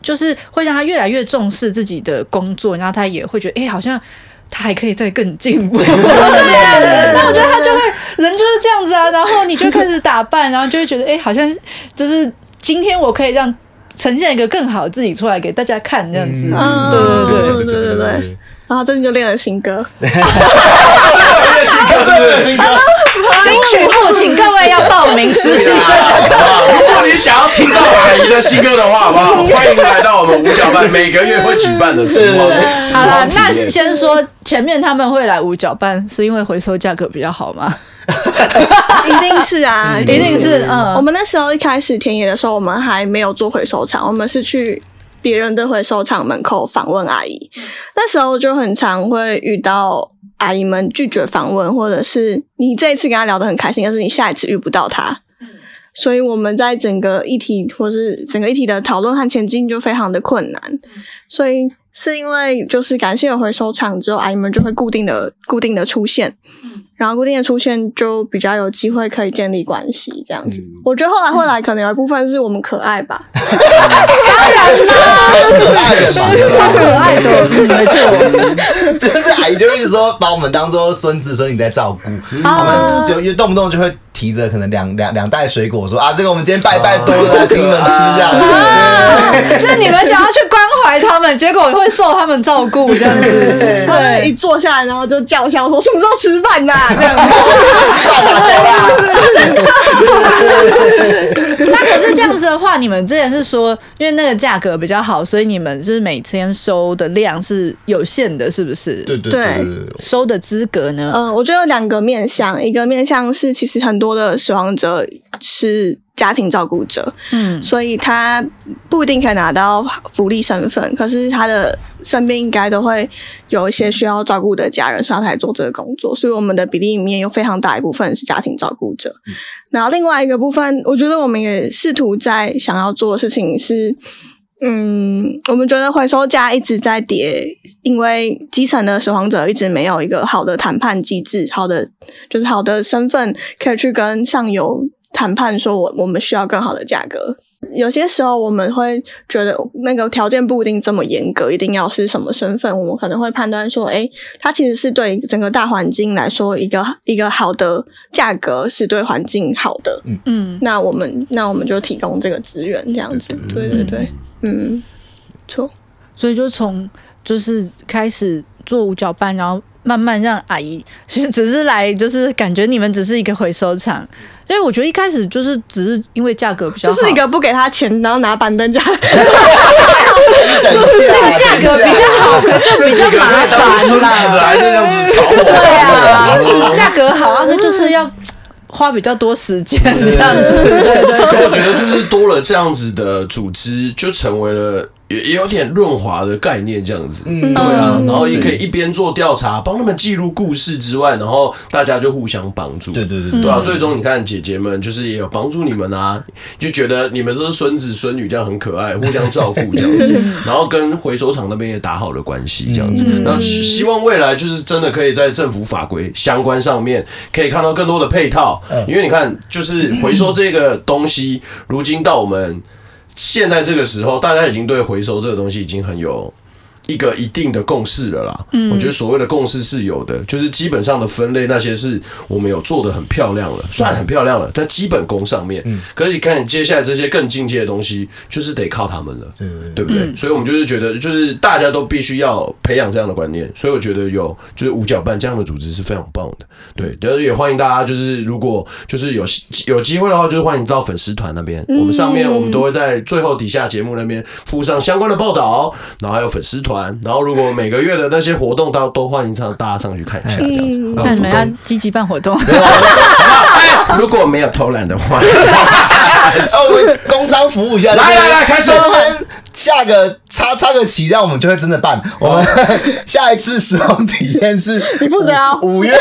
就是会让他越来越重视自己的工作，然后他也会觉得，哎、欸，好像他还可以再更进步。对 *laughs* 对对，然后我觉得他就会人就是这样子啊，然后你就开始打扮，然后就会觉得，哎、欸，好像就是今天我可以让呈现一个更好自己出来给大家看，这样子。嗯，对对对对对对对。然后最近就练了新歌，练新歌，练新歌，新曲目，请各位要报名实习生。如果你想要听到海怡的新歌的话，好不好？欢迎来到我们五角半每个月会举办的时光。好了，那先说前面他们会来五角半，是因为回收价格比较好吗？*laughs* 一定是啊，一定是。嗯，我们那时候一开始田野的时候，我们还没有做回收厂，我们是去。别人的回收厂门口访问阿姨，那时候就很常会遇到阿姨们拒绝访问，或者是你这一次跟她聊得很开心，但是你下一次遇不到她。所以我们在整个议题或是整个议题的讨论和前进就非常的困难。所以是因为就是感谢有回收厂之后，阿姨们就会固定的固定的出现。然后固定的出现就比较有机会可以建立关系，这样子。嗯、我觉得后来后来可能有一部分是我们可爱吧，*laughs* 当然啦，超可爱的，没错。*laughs* 就是阿姨就一直说把我们当做孙子孙女在照顾，嗯、他们就一动不动就会。提着可能两两两袋水果说啊，这个我们今天拜拜多了，请你们吃这样。*laughs* 就是你们想要去关怀他们，结果会受他们照顾这样子。对，一坐下来然后就叫嚣说什么时候吃饭呐？这样子。*laughs* 那可是这样子的话，你们之前是说，因为那个价格比较好，所以你们是每天收的量是有限的，是不是？对对对。收的资格呢？嗯，我觉得有两个面向，一个面向是其实很多。多的死亡者是家庭照顾者，嗯，所以他不一定可以拿到福利身份，可是他的身边应该都会有一些需要照顾的家人，所以他才做这个工作。所以我们的比例里面有非常大一部分是家庭照顾者，嗯，然后另外一个部分，我觉得我们也试图在想要做的事情是。嗯，我们觉得回收价一直在跌，因为基层的拾荒者一直没有一个好的谈判机制，好的就是好的身份可以去跟上游谈判，说我我们需要更好的价格。有些时候我们会觉得那个条件不一定这么严格，一定要是什么身份，我们可能会判断说，诶，它其实是对整个大环境来说一个一个好的价格，是对环境好的。嗯嗯，那我们那我们就提供这个资源，这样子，对对对。嗯，错，所以就从就是开始做五角半，然后慢慢让阿姨其实只是来，就是感觉你们只是一个回收厂，所以我觉得一开始就是只是因为价格比较好，就是一个不给他钱，然后拿板凳价，*laughs* 那个价格比较好，可就比较麻烦啦，对啊，价格好啊，那就是要。花比较多时间这样子，对对对，*laughs* 我觉得就是多了这样子的组织，就成为了。也也有点润滑的概念这样子，嗯，对啊，然后也可以一边做调查，帮他们记录故事之外，然后大家就互相帮助，对对对，对。啊，最终你看姐姐们就是也有帮助你们啊，就觉得你们都是孙子孙女这样很可爱，*laughs* 互相照顾这样子，然后跟回收厂那边也打好了关系这样子，那希望未来就是真的可以在政府法规相关上面可以看到更多的配套，因为你看就是回收这个东西，如今到我们。现在这个时候，大家已经对回收这个东西已经很有。一个一定的共识了啦，嗯，我觉得所谓的共识是有的，就是基本上的分类那些是我们有做的很漂亮了，算很漂亮了，在基本功上面，嗯，可是你看接下来这些更进阶的东西，就是得靠他们了，对对不对？所以我们就是觉得，就是大家都必须要培养这样的观念，所以我觉得有就是五角半这样的组织是非常棒的，对，但是也欢迎大家，就是如果就是有有机会的话，就是欢迎到粉丝团那边，我们上面我们都会在最后底下节目那边附上相关的报道，然后还有粉丝团。团，然后如果每个月的那些活动都都欢迎上大家上去看一下，这样子。看你们要积极办活动。如果没有偷懒的话，工商服务一下，来来来，开始。那边下个插插个旗，这样我们就会真的办。我们下一次时光体验是你负责啊，五月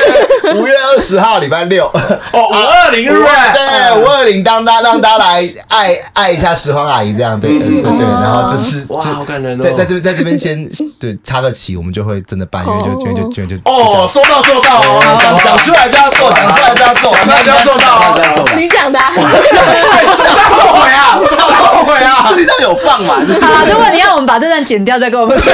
五月二十号礼拜六。哦，五二零日对，五二零当大让大家来爱爱一下拾荒阿姨这样，对对对对，然后就是哇，好感人哦，在在这在这边先对插个旗，我们就会真的办，因为就就就就就哦，说到做到哦，讲讲出来就要做，讲出来就要做，讲出来就要做到，你讲的，后悔啊，后悔啊，视力上有放满。好，如果你要我们把这段剪掉，再跟我们说。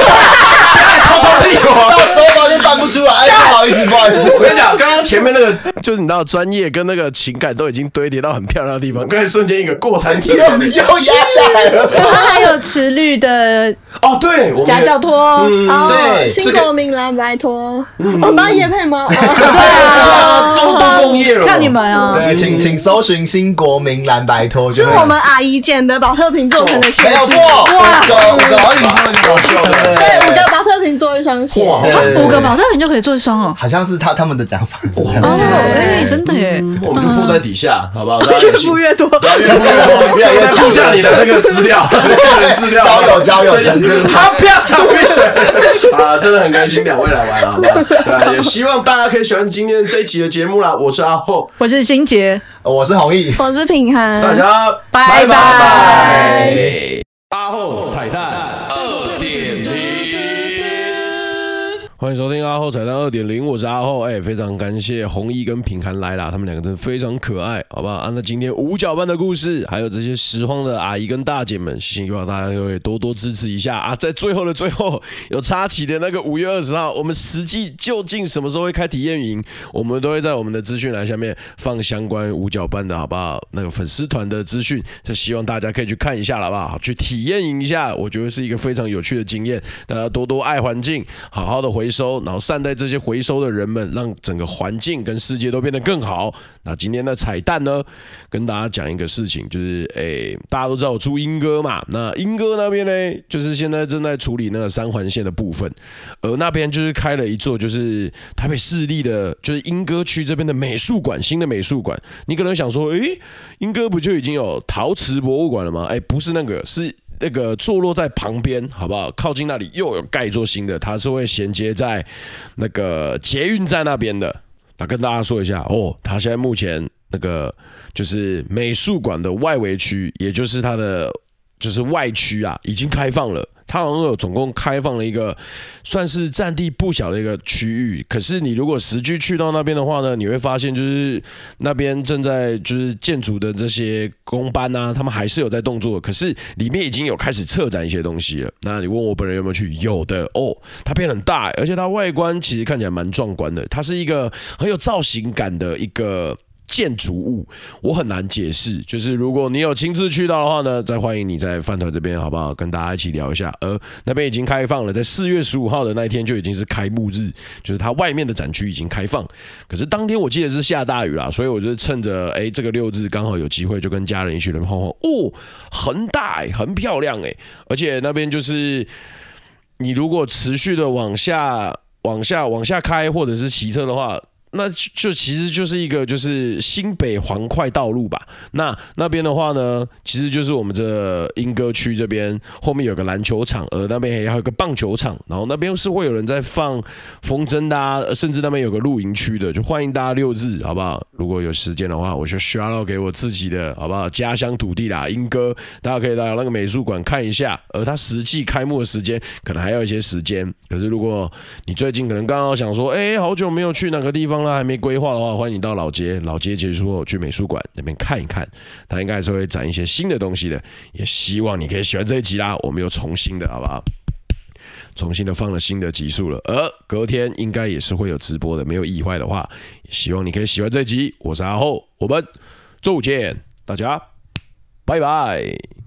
偷偷地，到时候发现办不出来，不好意思，不好意思。我跟你讲，刚刚前面那个就是你知道专业跟那个情感都已经堆叠到很漂亮的地方，刚才瞬间一个过山车又又压下来了。然后还有池绿的哦，对，夹脚拖，哦，新国民蓝白托，我帮叶配吗？*laughs* 对啊，都都工业了，看你们啊。对，请请搜寻新国民蓝白拖，是我们阿姨剪的把特瓶做成的鞋子，没有错，五个五个而已，他们优秀的，对，五个宝特瓶做一双鞋，五个宝特瓶就可以做一双哦，好像是他他们的讲法。哦，哎，真的耶，我们就附在底下，好不好？*laughs* 越付越多，越付越多，附下你的那个资料，个人资料，交友交友，他不要吵闭嘴 *laughs* 啊！真的很开心，两位来玩，好不好？对，也希望大家可以喜欢今天这一集的节目啦。我是阿厚，我是新杰，我是弘毅，我是品涵，大家拜拜。阿厚彩蛋。欢迎收听阿厚彩蛋二点零，我是阿厚，哎，非常感谢弘毅跟品涵来啦，他们两个真的非常可爱，好不好？啊，那今天五角半的故事，还有这些拾荒的阿姨跟大姐们，希望大家各位多多支持一下啊！在最后的最后，有插旗的那个五月二十号，我们实际究竟什么时候会开体验营，我们都会在我们的资讯栏下面放相关五角半的好不好？那个粉丝团的资讯，就希望大家可以去看一下，好不好？去体验一下，我觉得是一个非常有趣的经验，大家多多爱环境，好好的回收，然后善待这些回收的人们，让整个环境跟世界都变得更好。那今天的彩蛋呢，跟大家讲一个事情，就是诶，大家都知道我住英歌嘛，那英歌那边呢，就是现在正在处理那个三环线的部分，而那边就是开了一座，就是台北市立的，就是英歌区这边的美术馆，新的美术馆。你可能想说，诶，英歌不就已经有陶瓷博物馆了吗？诶，不是那个，是。那个坐落在旁边，好不好？靠近那里又有盖一座新的，它是会衔接在那个捷运站那边的。那跟大家说一下哦，它现在目前那个就是美术馆的外围区，也就是它的就是外区啊，已经开放了。它好像有总共开放了一个算是占地不小的一个区域，可是你如果实际去到那边的话呢，你会发现就是那边正在就是建筑的这些工班啊，他们还是有在动作，可是里面已经有开始策展一些东西了。那你问我本人有没有去？有的哦，它变很大，而且它外观其实看起来蛮壮观的，它是一个很有造型感的一个。建筑物我很难解释，就是如果你有亲自去到的话呢，再欢迎你在饭团这边好不好？跟大家一起聊一下。而那边已经开放了，在四月十五号的那一天就已经是开幕日，就是它外面的展区已经开放。可是当天我记得是下大雨啦，所以我就趁着哎、这个六日刚好有机会，就跟家人一起来晃晃。哦，很大哎、很漂亮哎、而且那边就是你如果持续的往下、往下、往下开，或者是骑车的话。那就其实就是一个就是新北环快道路吧。那那边的话呢，其实就是我们这莺歌区这边后面有个篮球场，而那边还有个棒球场，然后那边是会有人在放风筝的啊，甚至那边有个露营区的，就欢迎大家六日好不好？如果有时间的话，我就 shout out 给我自己的好不好？家乡土地啦，莺歌，大家可以到那个美术馆看一下。而它实际开幕的时间可能还要一些时间，可是如果你最近可能刚好想说，哎，好久没有去那个地方。那还没规划的话，欢迎你到老街。老街结束后去美术馆那边看一看，它应该还是会展一些新的东西的。也希望你可以喜欢这一集啦，我们又重新的，好不好？重新的放了新的集数了，而隔天应该也是会有直播的，没有意外的话，希望你可以喜欢这一集。我是阿厚，我们周五见，大家拜拜。